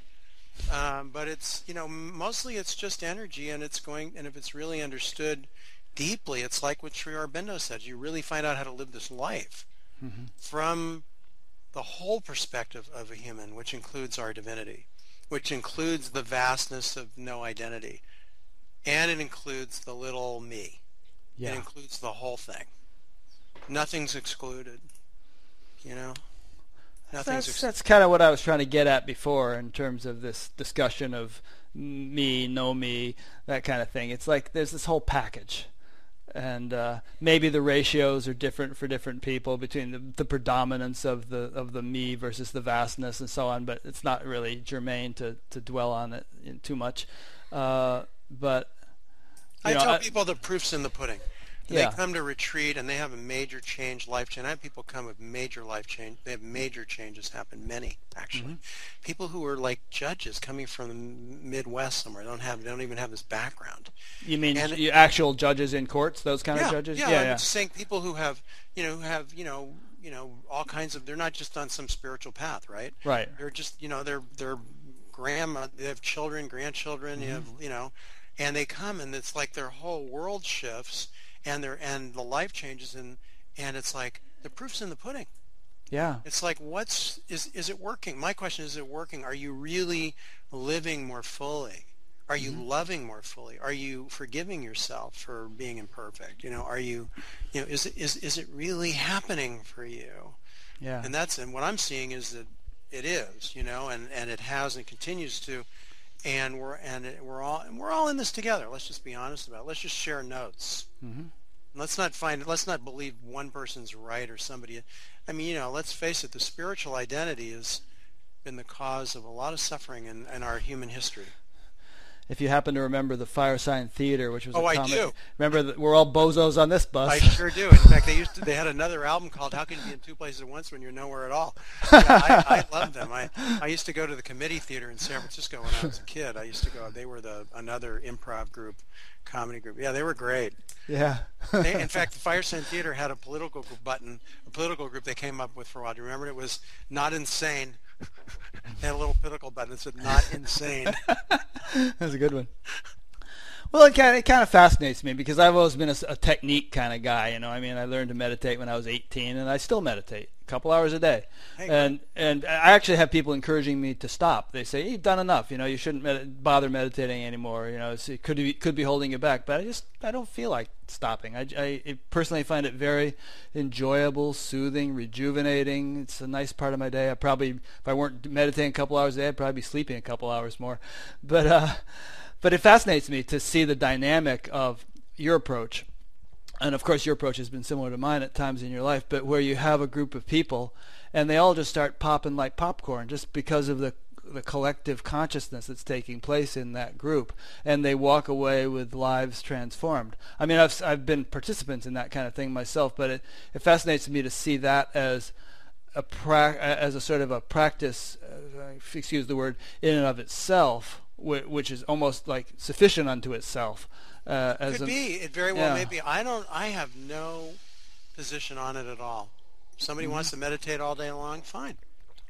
Um, but it's you know mostly it's just energy, and it's going. And if it's really understood deeply, it's like what Sri Aurobindo says. You really find out how to live this life mm-hmm. from the whole perspective of a human, which includes our divinity, which includes the vastness of no identity, and it includes the little me. Yeah. It includes the whole thing. Nothing's excluded. You know. That's, that's kind of what I was trying to get at before in terms of this discussion of me, no me, that kind of thing. It's like there's this whole package. And uh, maybe the ratios are different for different people between the, the predominance of the of the me versus the vastness and so on. But it's not really germane to, to dwell on it too much. Uh, but I know, tell I, people the proof's in the pudding. Yeah. They come to retreat and they have a major change, life change. I have people come with major life change. They have major changes happen. Many actually. Mm-hmm. People who are like judges coming from the Midwest somewhere don't have they don't even have this background. You mean And- actual judges in courts, those kind yeah, of judges? Yeah, yeah, I'm yeah. saying people who have you know who have you know you know all kinds of. They're not just on some spiritual path, right? Right. They're just you know they're they're grandma. They have children, grandchildren. You have you know, and they come and it's like their whole world shifts and their and the life changes and and it's like the proof's in the pudding. Yeah. It's like what's is is it working? My question is, is it working? Are you really living more fully? Are you mm-hmm. loving more fully? Are you forgiving yourself for being imperfect? You know, are you, you know, is it is is it really happening for you? Yeah. And that's and what I'm seeing is that it is, you know, and and it has and continues to, and we're and we're all and we're all in this together. Let's just be honest about it. Let's just share notes. Mhm. Let's not find. Let's not believe one person's right or somebody. I mean, you know, let's face it. The spiritual identity has been the cause of a lot of suffering in, in our human history. If you happen to remember the Firesign Theatre, which was Oh, a I comic, do. remember that we're all bozos on this bus. I sure do. In fact, they used to, they had another album called "How Can You Be in Two Places at Once When You're Nowhere at All." Yeah, I, I love them. I I used to go to the Committee Theater in San Francisco when I was a kid. I used to go. They were the another improv group, comedy group. Yeah, they were great. yeah. They, in fact, the Firesign Theatre had a political group button, a political group they came up with for a while. Do you remember? It was not insane. had a little political button that said "Not insane." That's a good one. Well, it kind of, it kind of fascinates me because I've always been a technique kind of guy. You know, I mean, I learned to meditate when I was 18, and I still meditate a couple hours a day. Hey, and and I actually have people encouraging me to stop. They say you've done enough. You know, you shouldn't med- bother meditating anymore. You know, it could be could be holding you back. But I just I don't feel like stopping. I, I personally find it very enjoyable, soothing, rejuvenating. It's a nice part of my day. I probably if I weren't meditating a couple hours a day, I'd probably be sleeping a couple hours more. But uh, but it fascinates me to see the dynamic of your approach and of course your approach has been similar to mine at times in your life but where you have a group of people and they all just start popping like popcorn just because of the the collective consciousness that's taking place in that group. And they walk away with lives transformed. I mean i've i've been participants in that kind of thing myself but it it fascinates me to see that as a pra- as a sort of a practice uh, excuse the word in and of itself which is almost like sufficient unto itself uh, as Could an- be. It very well Yeah. may be. I don't. I have no position on it at all. If somebody wants Mm-hmm. to meditate all day long, fine.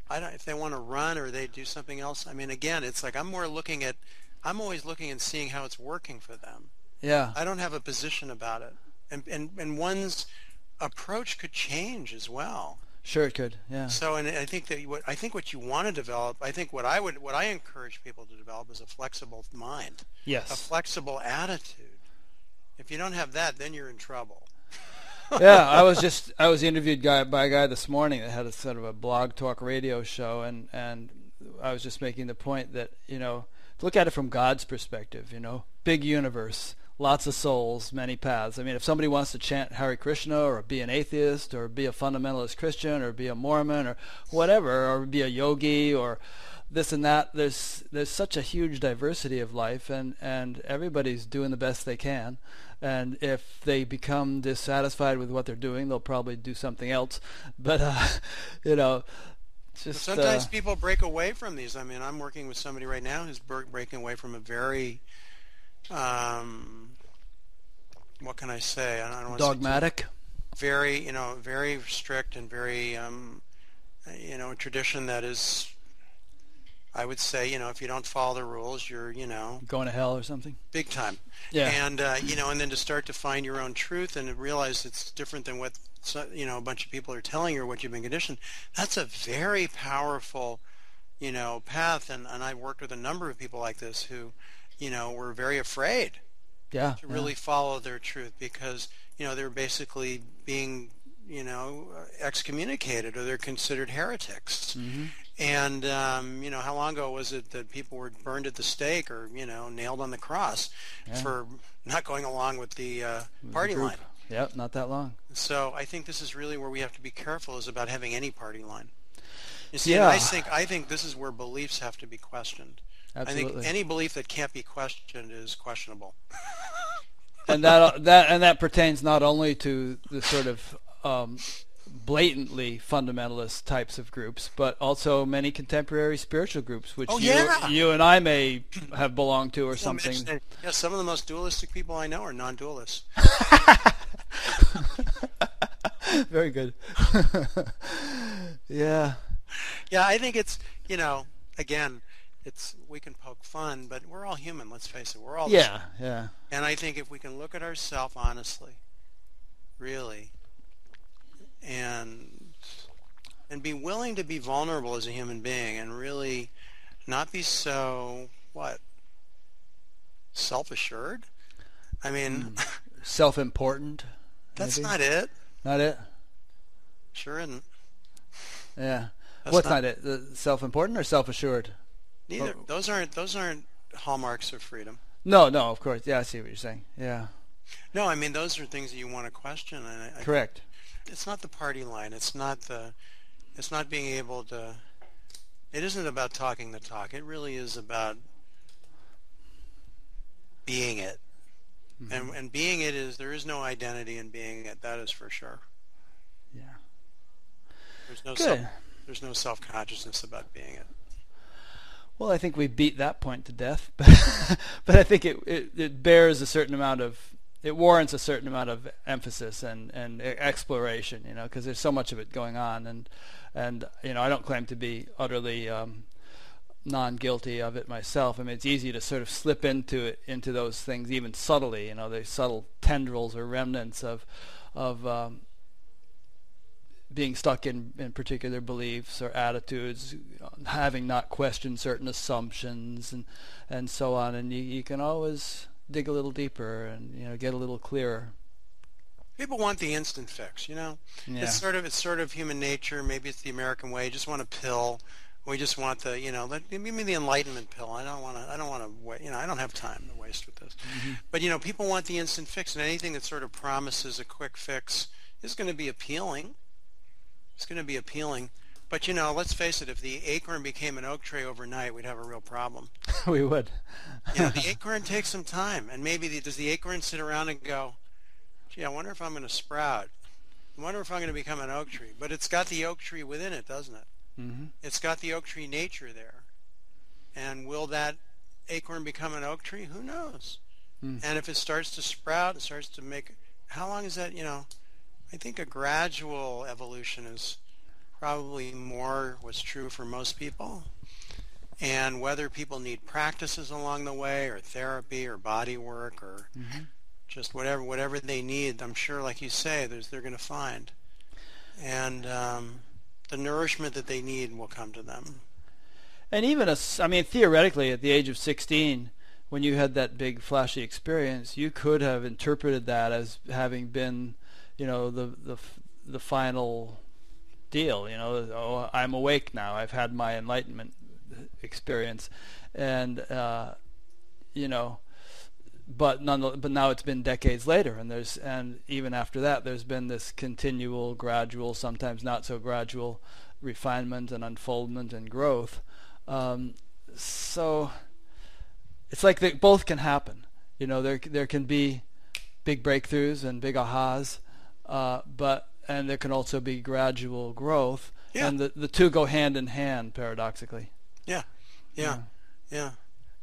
I don't. If they want to run or they do something else, I mean, again, it's like I'm more looking at. I'm always looking and seeing how it's working for them. yeah I don't have a position about it, and and and one's approach could change as well. Sure, it could. Yeah. So, and I think that what I think what you want to develop, I think what I would, what I encourage people to develop is a flexible mind, Yes. a flexible attitude. If you don't have that, then you're in trouble. yeah, I was just I was interviewed guy by a guy this morning that had a sort of a blog talk radio show, and and I was just making the point that you know look at it from God's perspective. You know, big universe, lots of souls, many paths. I mean, if somebody wants to chant Hare Krishna or be an atheist or be a fundamentalist Christian or be a Mormon or whatever or be a yogi or this and that there's there's such a huge diversity of life and and everybody's doing the best they can and if they become dissatisfied with what they're doing they'll probably do something else but uh you know just Sometimes uh, people break away from these. I mean, I'm working with somebody right now who's breaking away from a very, um, what can I say? I don't say too- dogmatic very, you know, very strict and very, um, you know, a tradition that is, I would say, you know, if you don't follow the rules, you're, you know, going to hell or something big time. yeah And uh, you know, and then to start to find your own truth and realize it's different than what you know a bunch of people are telling you or what you've been conditioned. That's a very powerful, you know, path. And and I've worked with a number of people like this who, you know, were very afraid yeah to yeah. really follow their truth because you know they're basically being you know excommunicated or they're considered heretics Mhm. and um, you know how long ago was it that people were burned at the stake or you know nailed on the cross Yeah. for not going along with the uh, With the party line Yep, not that long. so I think this is really where we have to be careful is about having any party line you see Yeah. I think I think this is where beliefs have to be questioned Absolutely. I think any belief that can't be questioned is questionable and that that and that pertains not only to the sort of um, blatantly fundamentalist types of groups, but also many contemporary spiritual groups, which Oh, you, yeah. you and I may have belonged to or something. Yeah, some of the most dualistic people I know are non-dualists. Very good. yeah. Yeah, I think it's you know, again, it's we can poke fun, but we're all human. Let's face it, we're all Yeah. Yeah. And I think if we can look at ourselves honestly, really, and and be willing to be vulnerable as a human being, and really not be so what self-assured. I mean, hmm. Self-important. that's maybe? not it. Not it. Sure isn't. Yeah. That's What's not- not, it? The self-important or self-assured? Neither. Oh. Those aren't. Those aren't hallmarks of freedom. No, no, of course. Yeah, I see what you're saying. Yeah. No, I mean those are things that you want to question, and I, I Correct. it's not the party line. It's not the. It's not being able to. It isn't about talking the talk. It really is about being it. Mm-hmm. And and being it is there is no identity in being it. That is for sure. Yeah. There's no Good. self, there's no self consciousness about being it. Well, I think we beat that point to death, but but I think it, it it bears a certain amount of it warrants a certain amount of emphasis and and exploration, you know, because there's so much of it going on, and and you know I don't claim to be utterly um, non-guilty of it myself. I mean, it's easy to sort of slip into it into those things even subtly, you know, the subtle tendrils or remnants of of um, being stuck in, in particular beliefs or attitudes, having not questioned certain assumptions and and so on, and you, you can always dig a little deeper and you know get a little clearer. People want the instant fix, you know. Yeah. It's sort of it's sort of human nature. Maybe it's the American way. You just want a pill. We just want the you know let, give me the enlightenment pill. I don't want to. I don't want to wait. You know I don't have time to waste with this. Mm-hmm. But you know people want the instant fix, and anything that sort of promises a quick fix is going to be appealing. It's going to be appealing. But you know, let's face it. If the acorn became an oak tree overnight, we'd have a real problem. we would. You know, the acorn takes some time, and maybe the, does the acorn sit around and go, "Gee, I wonder if I'm going to sprout. I wonder if I'm going to become an oak tree." But it's got the oak tree within it, doesn't it? Mm-hmm. It's got the oak tree nature there. And will that acorn become an oak tree? Who knows? Hmm. And if it starts to sprout and starts to make, how long is that? You know, I think a gradual evolution is probably more what's true for most people. And whether people need practices along the way, or therapy, or body work, or Mhm. just whatever whatever they need, I'm sure, like you say, there's they're going to find, and um, the nourishment that they need will come to them. And even as I mean, theoretically, at the age of 16, when you had that big flashy experience, you could have interpreted that as having been, you know, the the the final deal. You know, oh, I'm awake now. I've had my enlightenment experience, and uh, you know, but none. But now it's been decades later, and there's and even after that, there's been this continual, gradual, sometimes not so gradual, refinement and unfoldment and growth. Um, so it's like they both can happen. You know, there there can be big breakthroughs and big ahas, uh, but and there can also be gradual growth, Yeah. and the the two go hand in hand paradoxically. Yeah, yeah, yeah,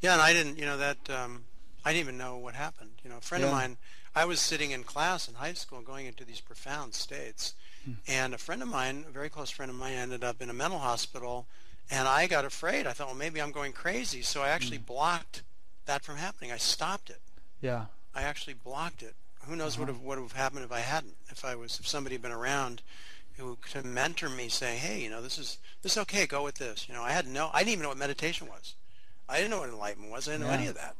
yeah. And I didn't, you know, that um, I didn't even know what happened. You know, a friend of mine. I was sitting in class in high school, going into these profound states, and a friend of mine, a very close friend of mine, ended up in a mental hospital, and I got afraid. I thought, well, maybe I'm going crazy, so I actually blocked that from happening. I stopped it. Yeah, I actually blocked it. Who knows what would have happened if I hadn't? If I was, if somebody had been around who could mentor me, say, "Hey, you know, this is this is okay. Go with this." You know, I had no, I didn't even know what meditation was. I didn't know what enlightenment was. I didn't know any of that.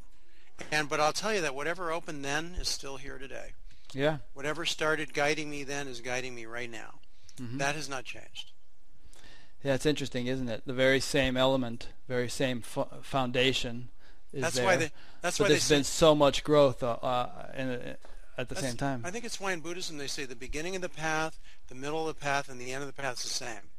And but I'll tell you that whatever opened then is still here today. yeah, Whatever started guiding me then is guiding me right now. Mhm. That has not changed. yeah. It's interesting, isn't it? The very same element, very same fo- foundation is That's there. why they. That's but why there's been so much growth uh, uh, in, uh, at the that's- same time. I think it's why in Buddhism they say the beginning of the path, the middle of the path, and the end of the path is the same.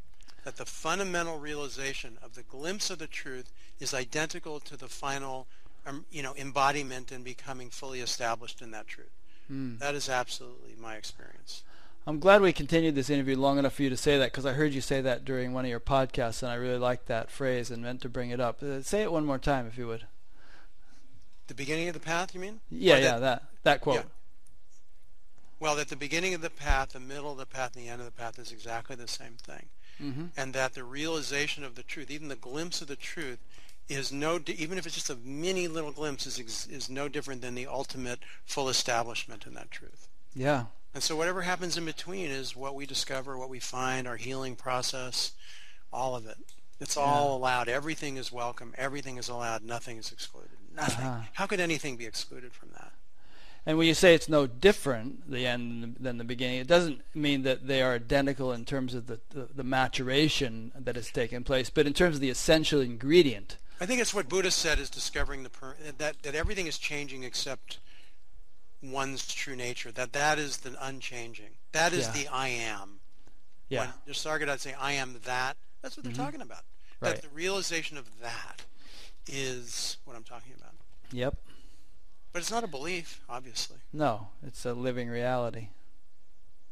That the fundamental realization of the glimpse of the truth is identical to the final um, you know, embodiment and becoming fully established in that truth. Mm. That is absolutely my experience. I'm glad we continued this interview long enough for you to say that because I heard you say that during one of your podcasts and I really liked that phrase and meant to bring it up. Uh, say it one more time if you would. The beginning of the path, you mean? Yeah, Or yeah, that that quote. Yeah. Well, at the beginning of the path, the middle of the path, and the end of the path is exactly the same thing. Mm-hmm. And that the realization of the truth, even the glimpse of the truth, is no, even if it's just a mini little glimpse, is, is no different than the ultimate full establishment in that truth. Yeah. And so whatever happens in between is what we discover, what we find, our healing process, all of it. It's all allowed. Everything is welcome. Everything is allowed. Nothing is excluded. Nothing. Uh-huh. How could anything be excluded from that? And when you say it's no different the end than the beginning, it doesn't mean that they are identical in terms of the, the, the maturation that has taken place, but in terms of the essential ingredient. I think it's what Buddha said is discovering the per- that that everything is changing except one's true nature. That that is the unchanging. That is Yeah. the I am. Yeah. When Nisargadatta say I am that, that's what they're mm-hmm. talking about. Right. That the realization of that is what I'm talking about. Yep. But it's not a belief, obviously. No, it's a living reality,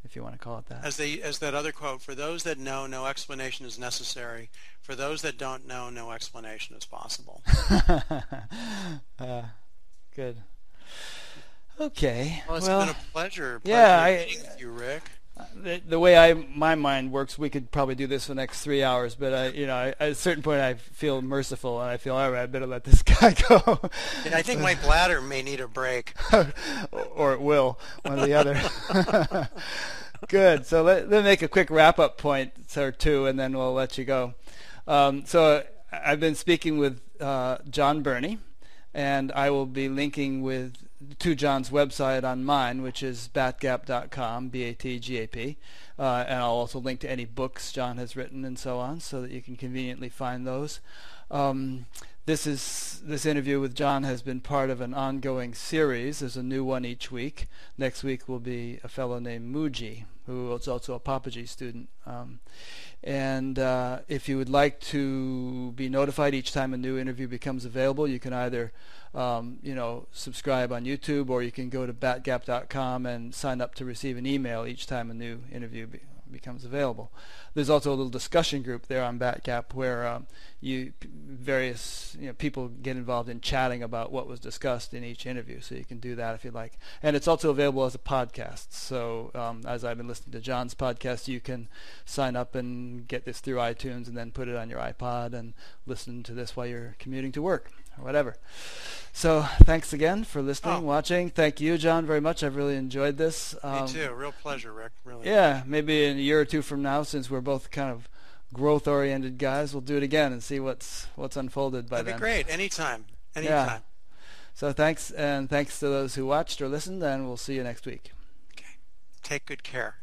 if you want to call it that. As they as that other quote, for those that know, no explanation is necessary. For those that don't know, no explanation is possible. uh, good. Okay. Well, it's well, been a pleasure. yeah, pleasure I- meeting with you, Rick. The, the way I my mind works, we could probably do this for the next three hours. But I, you know, I, at a certain point, I feel merciful, and I feel all right. I better let this guy go, And I think my bladder may need a break. or it will, one or the other. Good. So let let me make a quick wrap up point or two, and then we'll let you go. Um, so I've been speaking with uh, Jon Bernie, and I will be linking with to Jon's website on mine, which is batgap.com, B-A-T-G-A-P, uh, and I'll also link to any books Jon has written and so on, so that you can conveniently find those. Um, this is this interview with Jon has been part of an ongoing series. There's a new one each week. Next week will be a fellow named Mooji, who is also a Papaji student. Um, and uh, if you would like to be notified each time a new interview becomes available, you can either um, you know subscribe on YouTube or you can go to batgap.com and sign up to receive an email each time a new interview be- becomes available. There's also a little discussion group there on Batgap where um, you various you know, people get involved in chatting about what was discussed in each interview. So you can do that if you'd like. And it's also available as a podcast. So um, as I've been listening to Jon's podcast, you can sign up and get this through iTunes and then put it on your iPod and listen to this while you're commuting to work or whatever. So thanks again for listening, Oh. watching. Thank you, Jon, very much. I've really enjoyed this. Um, Me too. Real pleasure, Rick. Really. yeah, maybe in a year or two from now, since we're both kind of growth-oriented guys, we'll do it again and see what's what's unfolded by That'd then. be great. Anytime. Anytime. So thanks, and thanks to those who watched or listened, and we'll see you next week. Okay. Take good care.